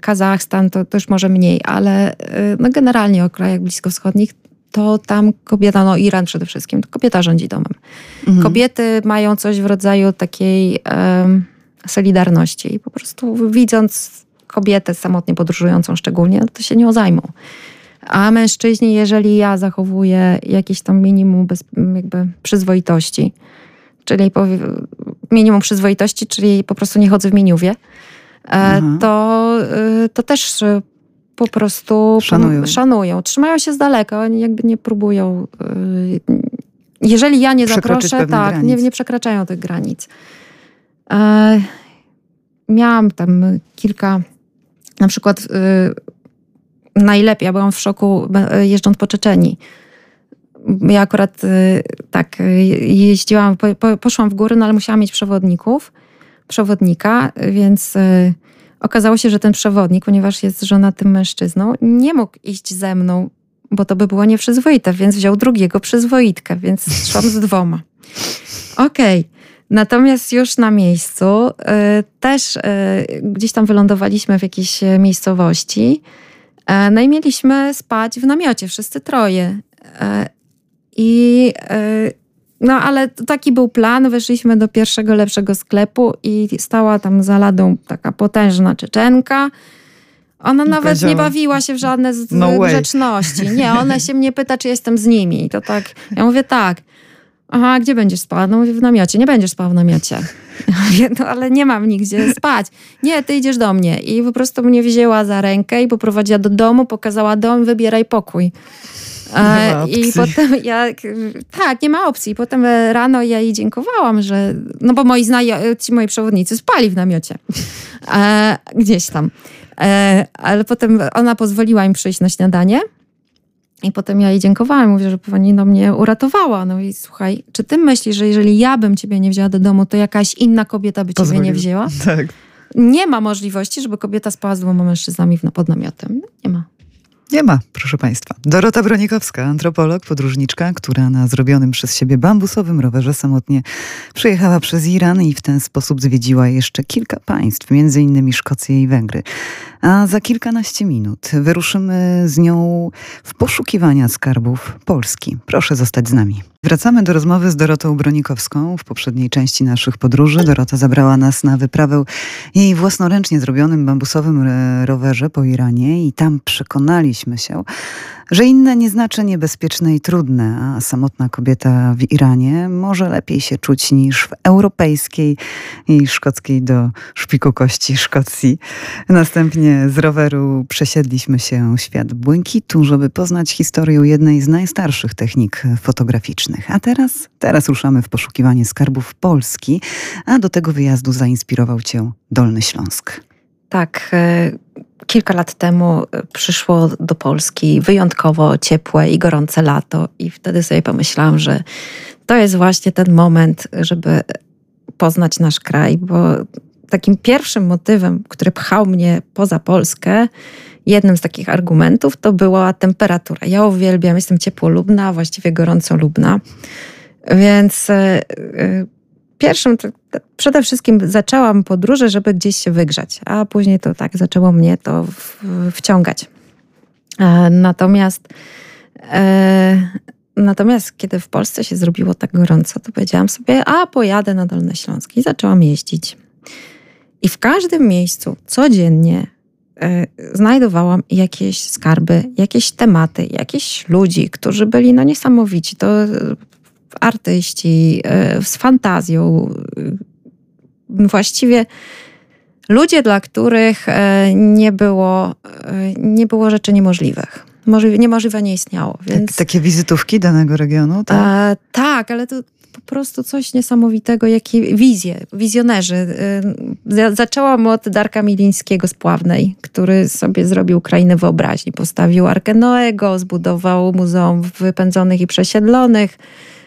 Kazachstan, to też może mniej, ale e, no generalnie o krajach bliskowschodnich, to tam kobieta, no Iran przede wszystkim, to kobieta rządzi domem. Mhm. Kobiety mają coś w rodzaju takiej e, solidarności i po prostu widząc kobietę samotnie podróżującą szczególnie, to się nią zajmą. A mężczyźni, jeżeli ja zachowuję jakieś tam minimum bez, jakby przyzwoitości, czyli minimum przyzwoitości, czyli po prostu nie chodzę w miniuwie, e, to, e, to też po prostu szanują. szanują. Trzymają się z daleka, oni jakby nie próbują. E, jeżeli ja nie zaproszę, tak, nie, nie, przekraczają tych granic. Miałam tam kilka, na przykład najlepiej. Ja byłam w szoku jeżdżąc po Czeczeni. Ja akurat y, tak y, jeździłam, poszłam w góry, no ale musiałam mieć przewodników, przewodnika, więc y, okazało się, że ten przewodnik, ponieważ jest żonatym mężczyzną, nie mógł iść ze mną, bo to by było nieprzyzwoite, więc wziął drugiego przyzwoitkę, więc szłam z dwoma. Okej. Okay. Natomiast już na miejscu y, też y, gdzieś tam wylądowaliśmy w jakiejś miejscowości E, no i mieliśmy spać w namiocie, wszyscy troje. E, I e, no ale taki był plan. Weszliśmy do pierwszego lepszego sklepu i stała tam za ladą taka potężna Czeczenka. Ona nawet nie bawiła się w żadne z no grzeczności. Nie, ona się mnie pyta, czy jestem z nimi. I to tak, ja mówię tak. Aha, gdzie będziesz spała? No mówię, w namiocie. Nie będziesz spał w namiocie. Mówię, no ale nie mam nigdzie spać. Nie, ty idziesz do mnie. I po prostu mnie wzięła za rękę i poprowadziła do domu, pokazała dom, wybieraj pokój. E, I potem ja, tak, nie ma opcji. Potem rano ja jej dziękowałam, że, no bo moi znajomi, ci moi przewodnicy spali w namiocie. E, gdzieś tam. E, ale potem ona pozwoliła im przyjść na śniadanie. I potem ja jej dziękowałam, mówię, że pani no mnie uratowała. No i słuchaj, czy ty myślisz, że jeżeli ja bym ciebie nie wzięła do domu, to jakaś inna kobieta by ciebie nie wzięła? Tak. Nie ma możliwości, żeby kobieta spała z dwoma mężczyznami pod namiotem. Nie ma. Nie ma, proszę Państwa. Dorota Bronikowska, antropolog, podróżniczka, która na zrobionym przez siebie bambusowym rowerze samotnie przyjechała przez Iran i w ten sposób zwiedziła jeszcze kilka państw, innymi Szkocję i Węgry. A za kilkanaście minut wyruszymy z nią w poszukiwania skarbów Polski. Proszę zostać z nami. Wracamy do rozmowy z Dorotą Bronikowską. W poprzedniej części naszych podróży Dorota zabrała nas na wyprawę jej własnoręcznie zrobionym bambusowym rowerze po Iranie i tam przekonaliśmy się, że inne nie znaczy niebezpieczne i trudne, a samotna kobieta w Iranie może lepiej się czuć niż w europejskiej i szkockiej do szpiku kości Szkocji. Następnie z roweru przesiedliśmy się świat błękitu, żeby poznać historię jednej z najstarszych technik fotograficznych. A teraz, teraz ruszamy w poszukiwanie skarbów Polski, a do tego wyjazdu zainspirował cię Dolny Śląsk. Tak, e, kilka lat temu e, przyszło do Polski wyjątkowo ciepłe i gorące lato, i wtedy sobie pomyślałam, że to jest właśnie ten moment, żeby poznać nasz kraj, bo takim pierwszym motywem, który pchał mnie poza Polskę, jednym z takich argumentów to była temperatura. Ja uwielbiam, jestem ciepłolubna, właściwie gorącolubna. Więc pierwszym, przede wszystkim zaczęłam podróże, żeby gdzieś się wygrzać, a później to tak zaczęło mnie to wciągać. Natomiast Natomiast kiedy w Polsce się zrobiło tak gorąco, to powiedziałam sobie, a pojadę na Dolne Śląskie i zaczęłam jeździć. I w każdym miejscu codziennie e, znajdowałam jakieś skarby, jakieś tematy, jakieś ludzi, którzy byli no niesamowici. To e, artyści e, z fantazją. Właściwie ludzie, dla których nie było, nie było rzeczy niemożliwych niemożliwe nie istniało. Tak, więc... Tak, takie wizytówki danego regionu? Tak, A, tak ale to po prostu coś niesamowitego, jakie wizje, wizjonerzy. Zaczęłam od Darka Milińskiego z Pławnej, który sobie zrobił krainę wyobraźni. Postawił Arkę Noego, zbudował Muzeum Wypędzonych i Przesiedlonych, E,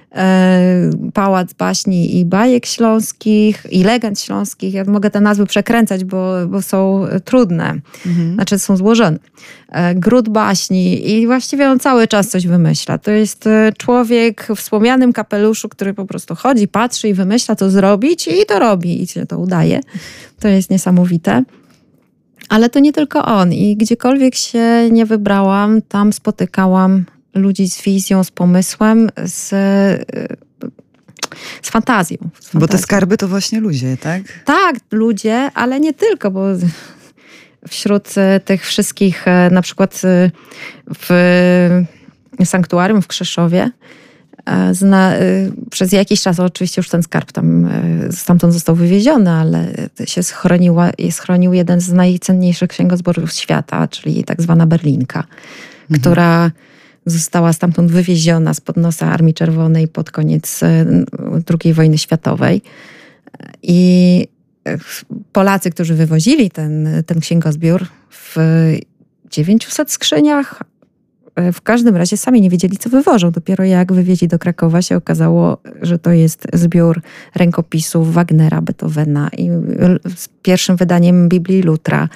Pałac Baśni i Bajek Śląskich i Legend Śląskich. Ja mogę te nazwy przekręcać, bo, bo są trudne, mhm. znaczy są złożone. E, Gród Baśni i właściwie on cały czas coś wymyśla. To jest e, człowiek w wspomnianym kapeluszu, który po prostu chodzi, patrzy i wymyśla, co zrobić i to robi i się to udaje. To jest niesamowite. Ale to nie tylko on. I gdziekolwiek się nie wybrałam, tam spotykałam ludzi z wizją, z pomysłem, z, z fantazją. Z bo te skarby to właśnie ludzie, tak? Tak, ludzie, ale nie tylko, bo wśród e, tych wszystkich, e, na przykład w sanktuarium w Krzeszowie, Zna, przez jakiś czas oczywiście już ten skarb tam stamtąd został wywieziony, ale się schroniła, schronił jeden z najcenniejszych księgozborów świata, czyli tak zwana Berlinka, mhm. która została stamtąd wywieziona spod nosa Armii Czerwonej pod koniec e, II wojny światowej. I e, Polacy, którzy wywozili ten, ten księgozbiór w 900 skrzyniach, e, w każdym razie sami nie wiedzieli, co wywożą. Dopiero jak wywieźli do Krakowa, się okazało, że to jest zbiór rękopisów Wagnera, Beethovena i pierwszym wydaniem Biblii Lutra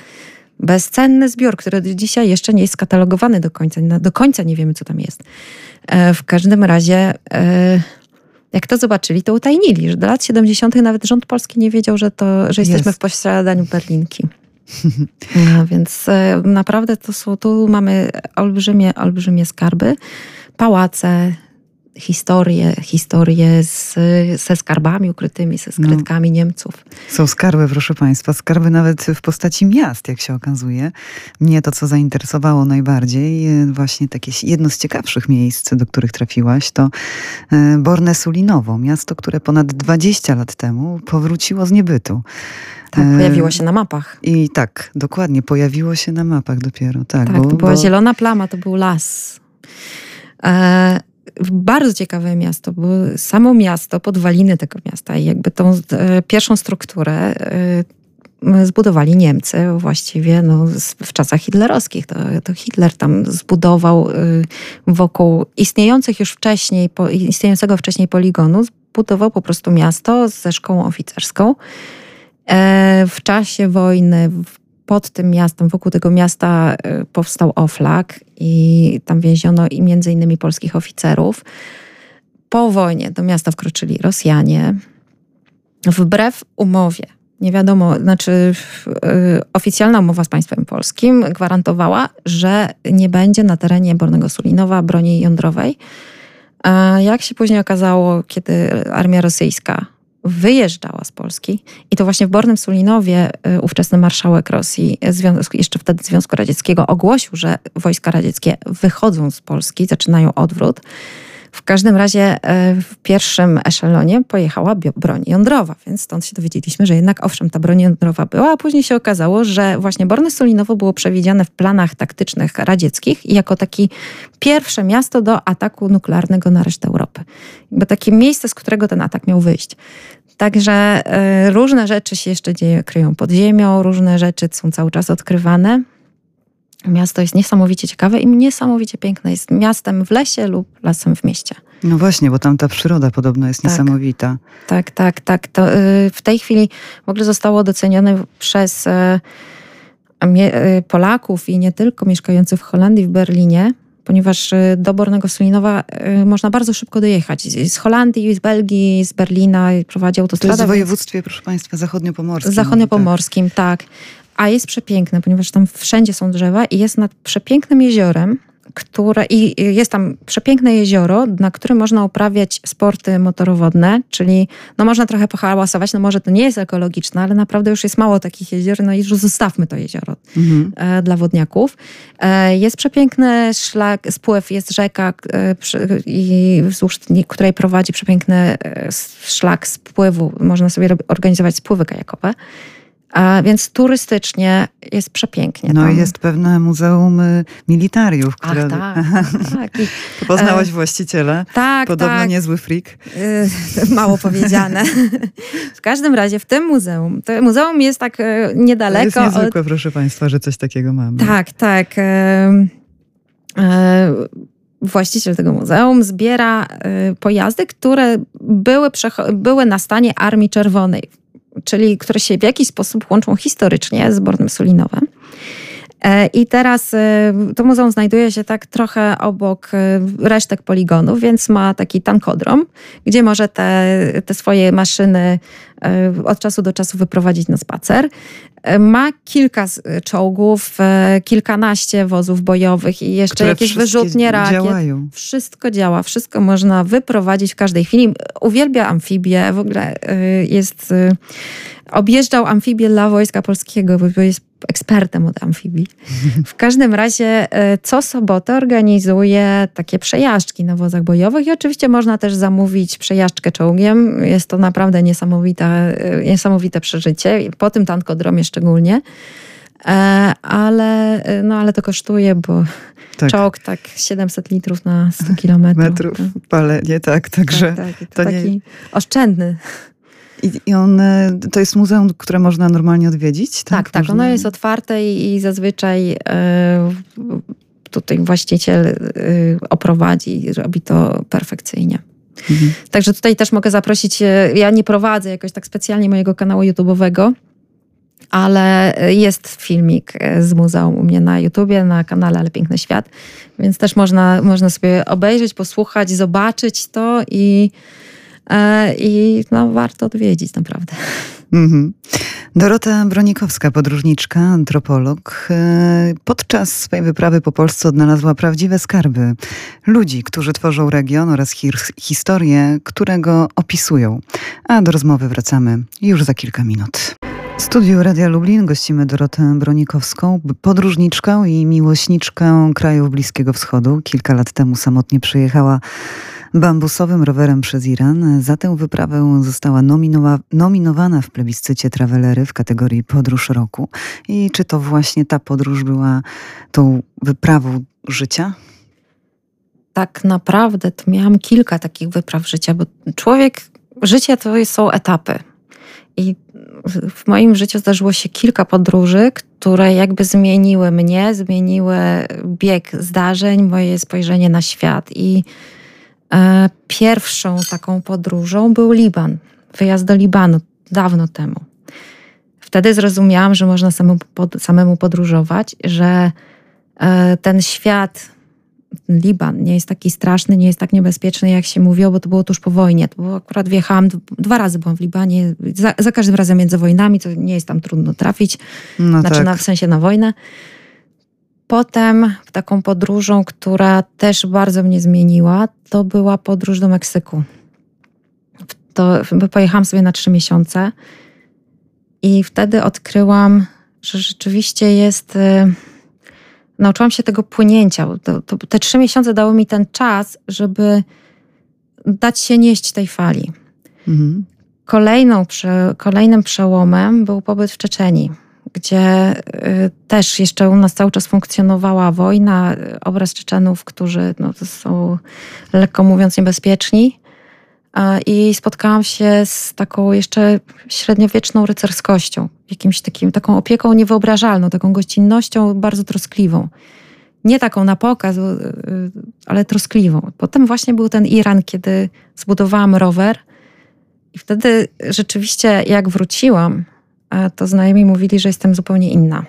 bezcenny zbiór, który dzisiaj jeszcze nie jest skatalogowany do końca. Do końca nie wiemy, co tam jest. E, w każdym razie, e, jak to zobaczyli, to utajnili, że do lat 70. nawet rząd polski nie wiedział, że, to, że jesteśmy jest. w posiadaniu Berlinki. No, więc e, naprawdę to są, tu mamy olbrzymie, olbrzymie skarby, pałace, historie, historie z, ze skarbami ukrytymi, ze skrytkami no. Niemców. Są skarby, proszę Państwa, skarby nawet w postaci miast, jak się okazuje. Mnie to, co zainteresowało najbardziej, e, właśnie takie jedno z ciekawszych miejsc, do których trafiłaś, to e, Borne Sulinowo, miasto, które ponad 20 lat temu powróciło z niebytu. Tak, e, pojawiło się na mapach. I tak, dokładnie, pojawiło się na mapach dopiero. Tak, tak bo, to była bo... zielona plama, to był las. E, bardzo ciekawe miasto, bo samo miasto, podwaliny tego miasta i jakby tą e, pierwszą strukturę e, zbudowali Niemcy właściwie no, w czasach hitlerowskich. To, to Hitler tam zbudował e, wokół istniejących już wcześniej, istniejącego wcześniej poligonu, zbudował po prostu miasto ze szkołą oficerską. W czasie wojny pod tym miastem, wokół tego miasta y, powstał Oflak i tam więziono i między innymi polskich oficerów. Po wojnie do miasta wkroczyli Rosjanie. Wbrew umowie, nie wiadomo, znaczy y, oficjalna umowa z państwem polskim gwarantowała, że nie będzie na terenie Bornego Sulinowa broni jądrowej. A jak się później okazało, kiedy armia rosyjska wyjeżdżała z Polski i to właśnie w Bornym Sulinowie y, ówczesny marszałek Rosji, jeszcze wtedy Związku Radzieckiego, ogłosił, że wojska radzieckie wychodzą z Polski, zaczynają odwrót. W każdym razie y, w pierwszym eszelonie pojechała broń jądrowa, więc stąd się dowiedzieliśmy, że jednak owszem, ta broń jądrowa była, a później się okazało, że właśnie Borne Sulinowo było przewidziane w planach taktycznych radzieckich jako taki pierwsze miasto do ataku nuklearnego na resztę Europy. Jakby takie miejsce, z którego ten atak miał wyjść. Także y, różne rzeczy się jeszcze dzieją, kryją pod ziemią, różne rzeczy są cały czas odkrywane. Miasto jest niesamowicie ciekawe i niesamowicie piękne. Jest miastem w lesie lub lasem w mieście. No właśnie, bo tam ta przyroda podobno jest tak, niesamowita. Tak, tak, tak. To, y, w tej chwili w ogóle zostało docenione przez y, Polaków i nie tylko mieszkających w Holandii, w Berlinie ponieważ do Bornego Sulinowa można bardzo szybko dojechać. Z Holandii, z Belgii, z Berlina prowadzi autostrada. To jest w województwie, proszę Państwa, zachodniopomorskim. Zachodniopomorskim, tak. A jest przepiękne, ponieważ tam wszędzie są drzewa i jest nad przepięknym jeziorem, które, i jest tam przepiękne jezioro, na którym można uprawiać sporty motorowodne, czyli no można trochę pohałasować, no może to nie jest ekologiczne, ale naprawdę już jest mało takich jezior, no i już zostawmy to jezioro mhm. E, dla wodniaków. E, jest przepiękny szlak, spływ, jest rzeka, e, i wzdłuż której prowadzi przepiękny szlak spływu. Można sobie organizować spływy kajakowe. A więc turystycznie jest przepięknie. No i jest pewne muzeum y, militariów, które... Ach, tak, tak. I, Poznałaś e, właściciela. Tak, Podobno tak. niezły freak. E, mało powiedziane. w każdym razie w tym muzeum, to muzeum jest tak e, niedaleko. To jest niezwykłe, od... proszę Państwa, że coś takiego mamy. Tak, tak. właściciel tego muzeum zbiera pojazdy, które były, były na stanie Armii Czerwonej czyli które się w jakiś sposób łączą historycznie z Bornem Sulinowem. E, I teraz e, to muzeum znajduje się tak trochę obok e, resztek poligonów, więc ma taki tankodrom, gdzie może te, te swoje maszyny od czasu do czasu wyprowadzić na spacer. Ma kilka czołgów, kilkanaście wozów bojowych i jeszcze Które jakieś wyrzutnie rakiet. Działają. Wszystko działa, wszystko można wyprowadzić w każdej chwili. Uwielbia amfibie, w ogóle jest objeżdżał amfibię dla Wojska Polskiego, bo jest ekspertem od amfibii. W każdym razie e, co sobotę organizuje takie przejażdżki na wozach bojowych i oczywiście można też zamówić przejażdżkę czołgiem. Jest to naprawdę niesamowite, e, niesamowite przeżycie, po tym tankodromie szczególnie. E, ale, no, ale to kosztuje, bo tak. czołg tak 700 litrów na 100 kilometrów. Metrów palenie, tak, także tak, tak. to, to taki nie... oszczędny i, I on, e, to jest muzeum, które można normalnie odwiedzić? Tak, tak. tak można... Ono jest otwarte i, i zazwyczaj e, tutaj właściciel e, oprowadzi i robi to perfekcyjnie. Mhm. Także tutaj też mogę zaprosić, ja nie prowadzę jakoś tak specjalnie mojego kanału YouTube'owego, ale jest filmik z muzeum u mnie na YouTubie, na kanale Ale Piękny Świat, więc też można, można sobie obejrzeć, posłuchać, zobaczyć to i i no, warto odwiedzić naprawdę. Mhm. Dorota Bronikowska, podróżniczka, antropolog, e, podczas swojej wyprawy po Polsce odnalazła prawdziwe skarby ludzi, którzy tworzą region oraz historię, które go opisują. A do rozmowy wracamy już za kilka minut. W studiu Radia Lublin gościmy Dorotę Bronikowską, podróżniczkę i miłośniczkę krajów Bliskiego Wschodu. Kilka lat temu samotnie przyjechała bambusowym rowerem przez Iran. Za tę wyprawę została nominowa nominowana w plebiscycie Travelery w kategorii Podróż Roku. I czy to właśnie ta podróż była tą wyprawą życia? Tak naprawdę to miałam kilka takich wypraw życia, bo człowiek, życie to są etapy. I w moim życiu zdarzyło się kilka podróży, które jakby zmieniły mnie, zmieniły bieg zdarzeń, moje spojrzenie na świat. I pierwszą taką podróżą był Liban, wyjazd do Libanu dawno temu. Wtedy zrozumiałam, że można samemu podróżować, że e, ten świat, ten Liban nie jest taki straszny, nie jest tak niebezpieczny, jak się mówiło, bo to było tuż po wojnie. To było akurat wjechałam, dwa razy byłam w Libanie, za, za każdym razem między wojnami, to nie jest tam trudno trafić, no znaczy tak. na, w sensie na wojnę. Potem taką podróżą, która też bardzo mnie zmieniła, to była podróż do Meksyku. To pojechałam sobie na trzy miesiące i wtedy odkryłam, że rzeczywiście jest. Y, nauczyłam się tego płynięcia. To, to, te trzy miesiące dały mi ten czas, żeby dać się nieść tej fali. Mhm. Kolejną, kolejnym przełomem był pobyt w Czeczeni gdzie y, też jeszcze u nas cały czas funkcjonowała wojna, obraz Czeczenów, którzy no, są lekko mówiąc niebezpieczni. I spotkałam się z taką jeszcze średniowieczną rycerskością, jakimś takim, taką opieką niewyobrażalną, taką gościnnością bardzo troskliwą. Nie taką na pokaz, y, ale troskliwą. Potem właśnie był ten Iran, kiedy zbudowałam rower i wtedy rzeczywiście jak wróciłam, to znajomi mówili, że jestem zupełnie inna.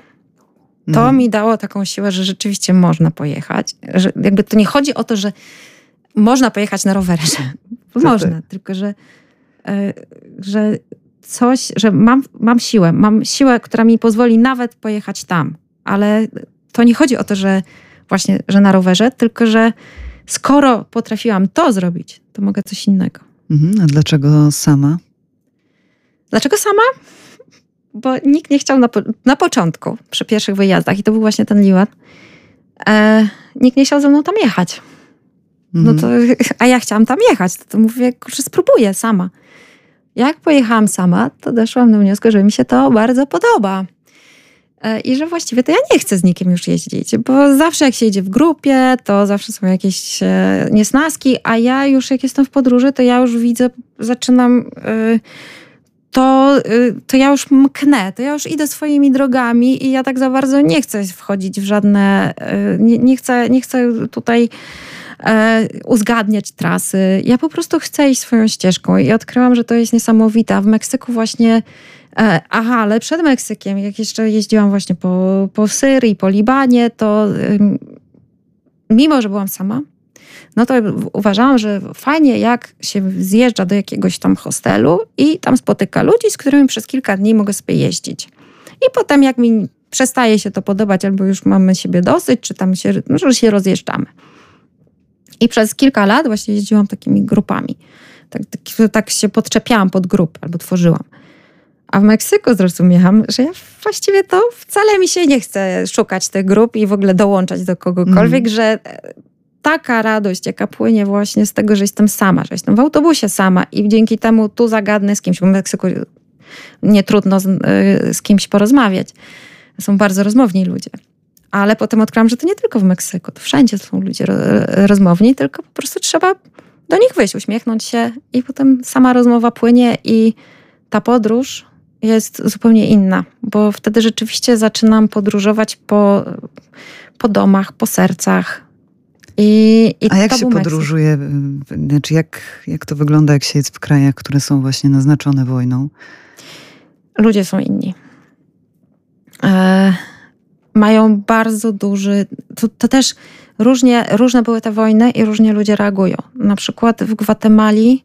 To mhm. mi dało taką siłę, że rzeczywiście można pojechać. Że jakby to nie chodzi o to, że można pojechać na rowerze. Można, tylko że, e, że coś, że mam, mam siłę, mam siłę, która mi pozwoli nawet pojechać tam. Ale to nie chodzi o to, że właśnie, że na rowerze, tylko że skoro potrafiłam to zrobić, to mogę coś innego. Mhm, a dlaczego sama? Dlaczego sama? Bo nikt nie chciał na, po, na początku, przy pierwszych wyjazdach, i to był właśnie ten Liwan, e, nikt nie chciał ze mną tam jechać. No to, mhm. a ja chciałam tam jechać, to, to mówię, kurczę, spróbuję sama. Jak pojechałam sama, to doszłam do wniosku, że mi się to bardzo podoba. E, I że właściwie to ja nie chcę z nikim już jeździć, bo zawsze jak się jedzie w grupie, to zawsze są jakieś e, niesnaski, a ja już jak jestem w podróży, to ja już widzę, zaczynam e, to, to ja już mknę, to ja już idę swoimi drogami i ja tak za bardzo nie chcę wchodzić w żadne, nie, nie chcę, nie chcę tutaj uzgadniać trasy. Ja po prostu chcę iść swoją ścieżką i odkryłam, że to jest niesamowite. W Meksyku właśnie E, aha, ale przed Meksykiem, jak jeszcze jeździłam właśnie po, po Syrii, po Libanie, to mimo, że byłam sama, no to uważałam, że fajnie jak się zjeżdża do jakiegoś tam hostelu i tam spotyka ludzi, z którymi przez kilka dni mogę sobie jeździć. I potem jak mi przestaje się to podobać, albo już mamy siebie dosyć, czy tam się, no, że się rozjeżdżamy. I przez kilka lat właśnie jeździłam takimi grupami. Tak, tak, tak się podczepiałam pod grupy albo tworzyłam. A w Meksyku zrozumiałam, że ja właściwie to wcale mi się nie chce szukać tych grup i w ogóle dołączać do kogokolwiek, mm. że taka radość, jaka płynie właśnie z tego, że jestem sama, że jestem w autobusie sama i dzięki temu tu zagadnę z kimś, bo w Meksyku nie trudno z, e, z kimś porozmawiać. Są bardzo rozmowni ludzie. Ale potem odkryłam, że to nie tylko w Meksyku, to wszędzie są ludzie rozmowni, tylko po prostu trzeba do nich wyjść, uśmiechnąć się i potem sama rozmowa płynie i ta podróż jest zupełnie inna, bo wtedy rzeczywiście zaczynam podróżować po, po domach, po sercach. I, i A jak się podróżuje? Znaczy jak, jak to wygląda, jak się jest w krajach, które są właśnie naznaczone wojną? Ludzie są inni. E, mają bardzo duży. To, to, też różnie, różne były te wojny i różnie ludzie reagują. Na przykład w Gwatemali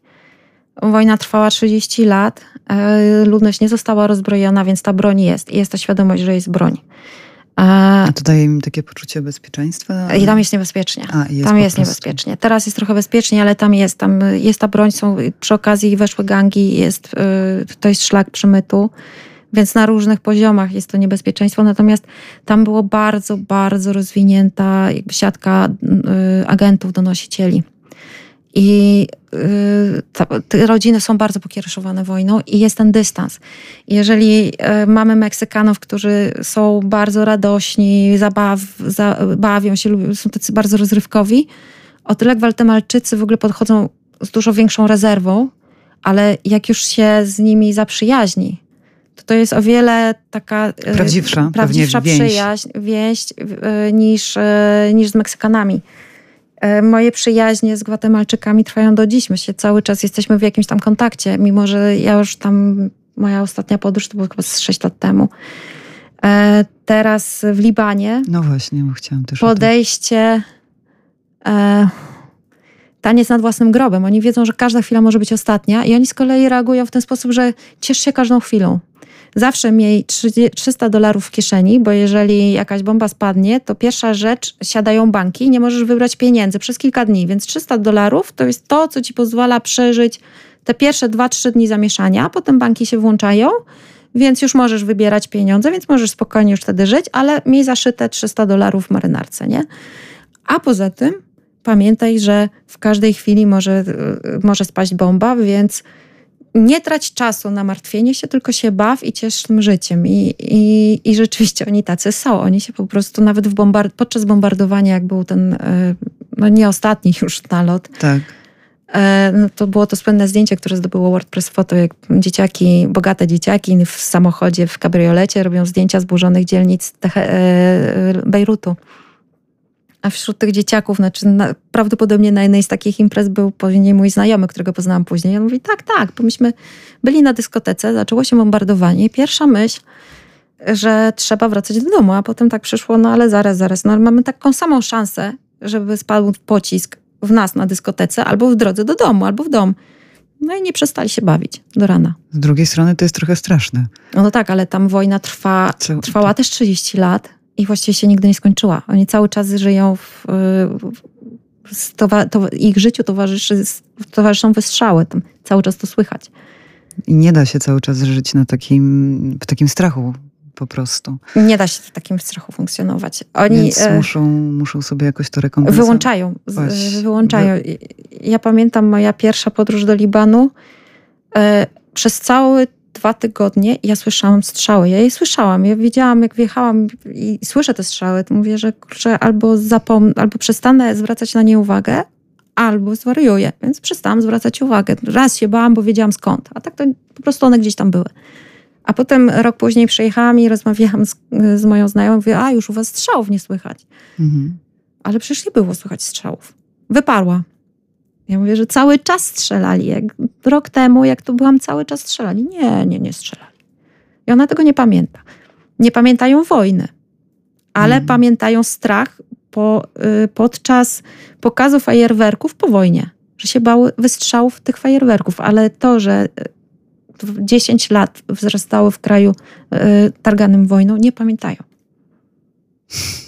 wojna trwała 30 lat E, ludność nie została rozbrojona, więc ta broń jest i jest ta świadomość, że jest broń. A to daje im takie poczucie bezpieczeństwa? I tam jest niebezpiecznie. A, jest tam jest niebezpiecznie. Teraz jest trochę bezpiecznie, ale tam jest. Tam jest ta broń, są przy okazji weszły gangi, jest, e, to jest szlak przemytu. Więc na różnych poziomach jest to niebezpieczeństwo. Natomiast tam było bardzo, bardzo rozwinięta siatka agentów, donosicieli. I y, te rodziny są bardzo pokiereszowane wojną i jest ten dystans. Jeżeli y, mamy Meksykanów, którzy są bardzo radośni, zabaw, bawią się, są tacy bardzo rozrywkowi, o tyle Gwaltemalczycy w ogóle podchodzą z dużo większą rezerwą, ale jak już się z nimi zaprzyjaźni, to to jest o wiele taka y, prawdziwsza, prawdziwsza przyjaźń, więź niż, niż z Meksykanami. E, moje przyjaźnie z Gwatemalczykami trwają do dziś. My się cały czas jesteśmy w jakimś tam kontakcie, mimo że ja już tam, moja ostatnia podróż to było chyba z 6 lat temu. E, teraz w Libanie. No właśnie, bo chciałam też. Podejście. E, taniec nad własnym grobem. Oni wiedzą, że każda chwila może być ostatnia, i oni z kolei reagują w ten sposób, że ciesz się każdą chwilą zawsze miej 300 dolarów w kieszeni, bo jeżeli jakaś bomba spadnie, to pierwsza rzecz, siadają banki i nie możesz wybrać pieniędzy przez kilka dni, więc 300 dolarów to jest to, co ci pozwala przeżyć te pierwsze 2-3 dni zamieszania, potem banki się włączają, więc już możesz wybierać pieniądze, więc możesz spokojnie już wtedy żyć, ale miej zaszyte 300 dolarów w marynarce, nie? A poza tym pamiętaj, że w każdej chwili może, może spaść bomba, więc nie trać czasu na martwienie się, tylko się baw i ciesz tym życiem. I, i, i rzeczywiście oni tacy są. Oni się po prostu nawet bombard podczas bombardowania, jak był ten, e, no nie ostatni już nalot, tak. E, no to było to słynne zdjęcie, które zdobyło WordPress Photo, jak dzieciaki, bogate dzieciaki w samochodzie, w kabriolecie robią zdjęcia zburzonych dzielnic e, Bejrutu. A wśród tych dzieciaków, znaczy na, prawdopodobnie na jednej z takich imprez był później mój znajomy, którego poznałam później. On mówi, tak, tak, bo myśmy byli na dyskotece, zaczęło się bombardowanie pierwsza myśl że trzeba wracać do domu, a potem tak przyszło, no ale zaraz, zaraz, no mamy taką samą szansę, żeby spadł pocisk w nas na dyskotece, albo w drodze do domu, albo w dom. No i nie przestali się bawić do rana. Z drugiej strony to jest trochę straszne. No, no tak, ale tam wojna trwa, Co- trwała też 30 lat i właściwie się nigdy nie skończyła. Oni cały czas żyją w, w towa, to, ich życiu towarzyszy, towarzyszą wystrzały. Tam cały czas to słychać. I nie da się cały czas żyć na takim, w takim strachu po prostu. Nie da się w takim strachu funkcjonować. Oni Więc e, muszą, muszą sobie jakoś to rekompensować. wyłączają. wyłączają. Ja pamiętam moja pierwsza podróż do Libanu. E, przez całe dwa tygodnie ja słyszałam strzały. Ja je słyszałam. Ja wiedziałam, jak wjechałam i słyszę te strzały, to mówię, że kurczę, albo zapomnę, albo przestanę zwracać na nie uwagę, albo zwariuję. Więc przestałam zwracać uwagę. Raz się bałam, bo wiedziałam skąd. A tak to po prostu one gdzieś tam były. A potem rok później przyjechałam i rozmawiałam z, z moją znajomą. Mówię, a już u was strzałów nie słychać Mhm. ale przecież nie było słychać strzałów. Wyparła. Ja mówię, że cały czas strzelali. Jak rok temu, jak tu byłam, cały czas strzelali. Nie, nie, nie strzelali. I ona tego nie pamięta. Nie pamiętają wojny, ale Mhm. pamiętają strach po, y, podczas pokazu fajerwerków po wojnie. Że się bały wystrzałów tych fajerwerków, ale to, że y, 10 lat wzrastały w kraju y, targanym wojną, nie pamiętają.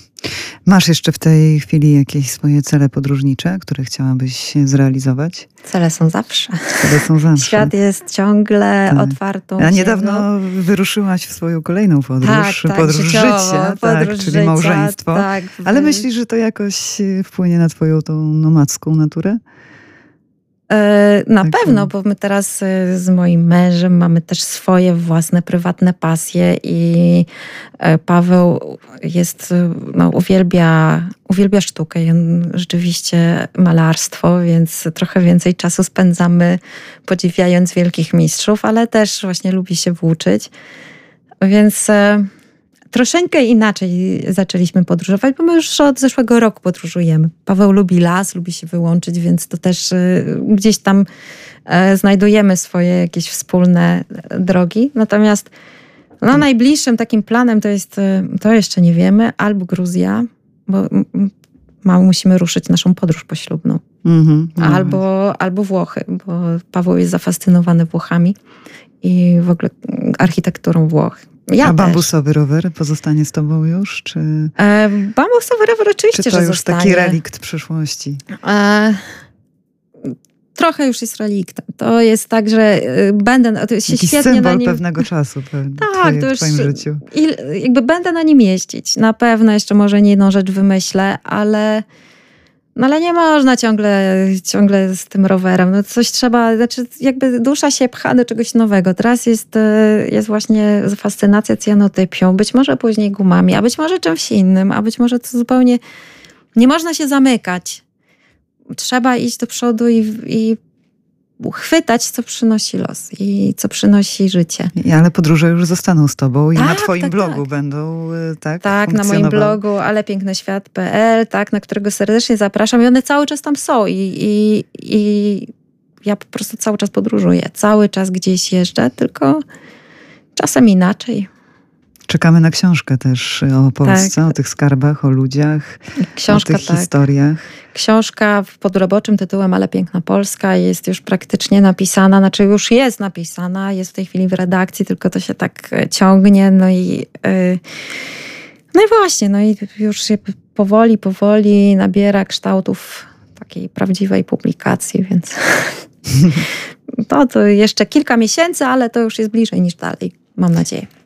Masz jeszcze w tej chwili jakieś swoje cele podróżnicze, które chciałabyś zrealizować? Cele są zawsze. Które są zawsze. Świat jest ciągle Tak. otwartą A ziemią. niedawno wyruszyłaś w swoją kolejną podróż, tak, tak, podróż życiowo, życia, podróż tak, czyli życia, małżeństwo. Tak, Ale myślisz, że to jakoś e, wpłynie na twoją tą nomadzką naturę? E, Na Tak, pewno, no. bo my teraz e, z moim mężem mamy też swoje własne prywatne pasje i e, Paweł jest, no, uwielbia, uwielbia sztukę i on rzeczywiście malarstwo, więc trochę więcej czasu spędzamy podziwiając wielkich mistrzów, ale też właśnie lubi się włóczyć. Więc troszeczkę inaczej zaczęliśmy podróżować, bo my już od zeszłego roku podróżujemy. Paweł lubi las, lubi się wyłączyć, więc to też y, gdzieś tam e, znajdujemy swoje jakieś wspólne e, drogi. Natomiast no, najbliższym takim planem to jest, y, to jeszcze nie wiemy, albo Gruzja, bo musimy ruszyć naszą podróż poślubną, Mhm. No albo, albo Włochy, bo Paweł jest zafascynowany Włochami i w ogóle architekturą Włoch. Ja A bambusowy rower pozostanie z tobą już? Czy, E, bambusowy rower czy oczywiście, to że już zostanie. taki relikt przyszłości? E, trochę już jest reliktem. To jest tak, że e, będę, to się Jakiś świetnie na symbol nim... pewnego czasu pewnie, Tak, twoje, to w już- twoim życiu. I jakby będę na nim jeździć. Na pewno jeszcze może nie jedną rzecz wymyślę, ale, no ale nie można ciągle, ciągle z tym rowerem. No coś trzeba, znaczy jakby dusza się pcha do czegoś nowego. Teraz jest, e, jest właśnie fascynacja cyjanotypią, być może później gumami, a być może czymś innym, a być może to zupełnie... Nie można się zamykać. Trzeba iść do przodu i, i chwytać, co przynosi los i co przynosi życie. I- Ale podróże już zostaną z tobą i na Tak, twoim tak, blogu tak. będą, y, tak? Tak, na moim blogu alepięknoświat.pl, tak, na którego serdecznie zapraszam i one cały czas tam są i, i, i ja po prostu cały czas podróżuję, cały czas gdzieś jeżdżę, tylko czasem inaczej. Czekamy na książkę też o Polsce, o tych skarbach, o ludziach, Tak. Książka, o tych tak. historiach. Książka pod roboczym tytułem Ale Piękna Polska jest już praktycznie napisana, znaczy już jest napisana, jest w tej chwili w redakcji, tylko to się tak e, ciągnie, no i yy, no i właśnie, no i już się powoli, powoli nabiera kształtów takiej prawdziwej publikacji, więc to, to jeszcze kilka miesięcy, ale to już jest bliżej niż dalej, mam nadzieję.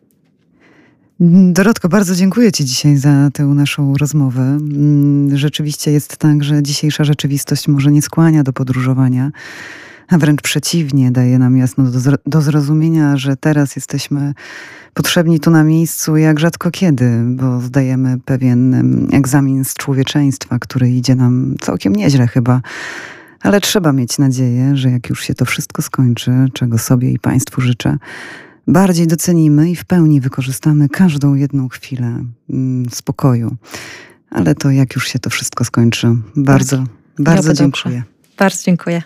Dorotko, bardzo dziękuję Ci dzisiaj za tę naszą rozmowę. Mm, Rzeczywiście jest tak, że dzisiejsza rzeczywistość może nie skłania do podróżowania, a wręcz przeciwnie, daje nam jasno do, do zrozumienia, że teraz jesteśmy potrzebni tu na miejscu jak rzadko kiedy, bo zdajemy pewien egzamin z człowieczeństwa, który idzie nam całkiem nieźle chyba. Ale trzeba mieć nadzieję, że jak już się to wszystko skończy, czego sobie i Państwu życzę, bardziej docenimy i w pełni wykorzystamy każdą jedną chwilę mm, spokoju. Ale to jak już się to wszystko skończy. Bardzo, bardzo dobrze. dziękuję. Bardzo dziękuję.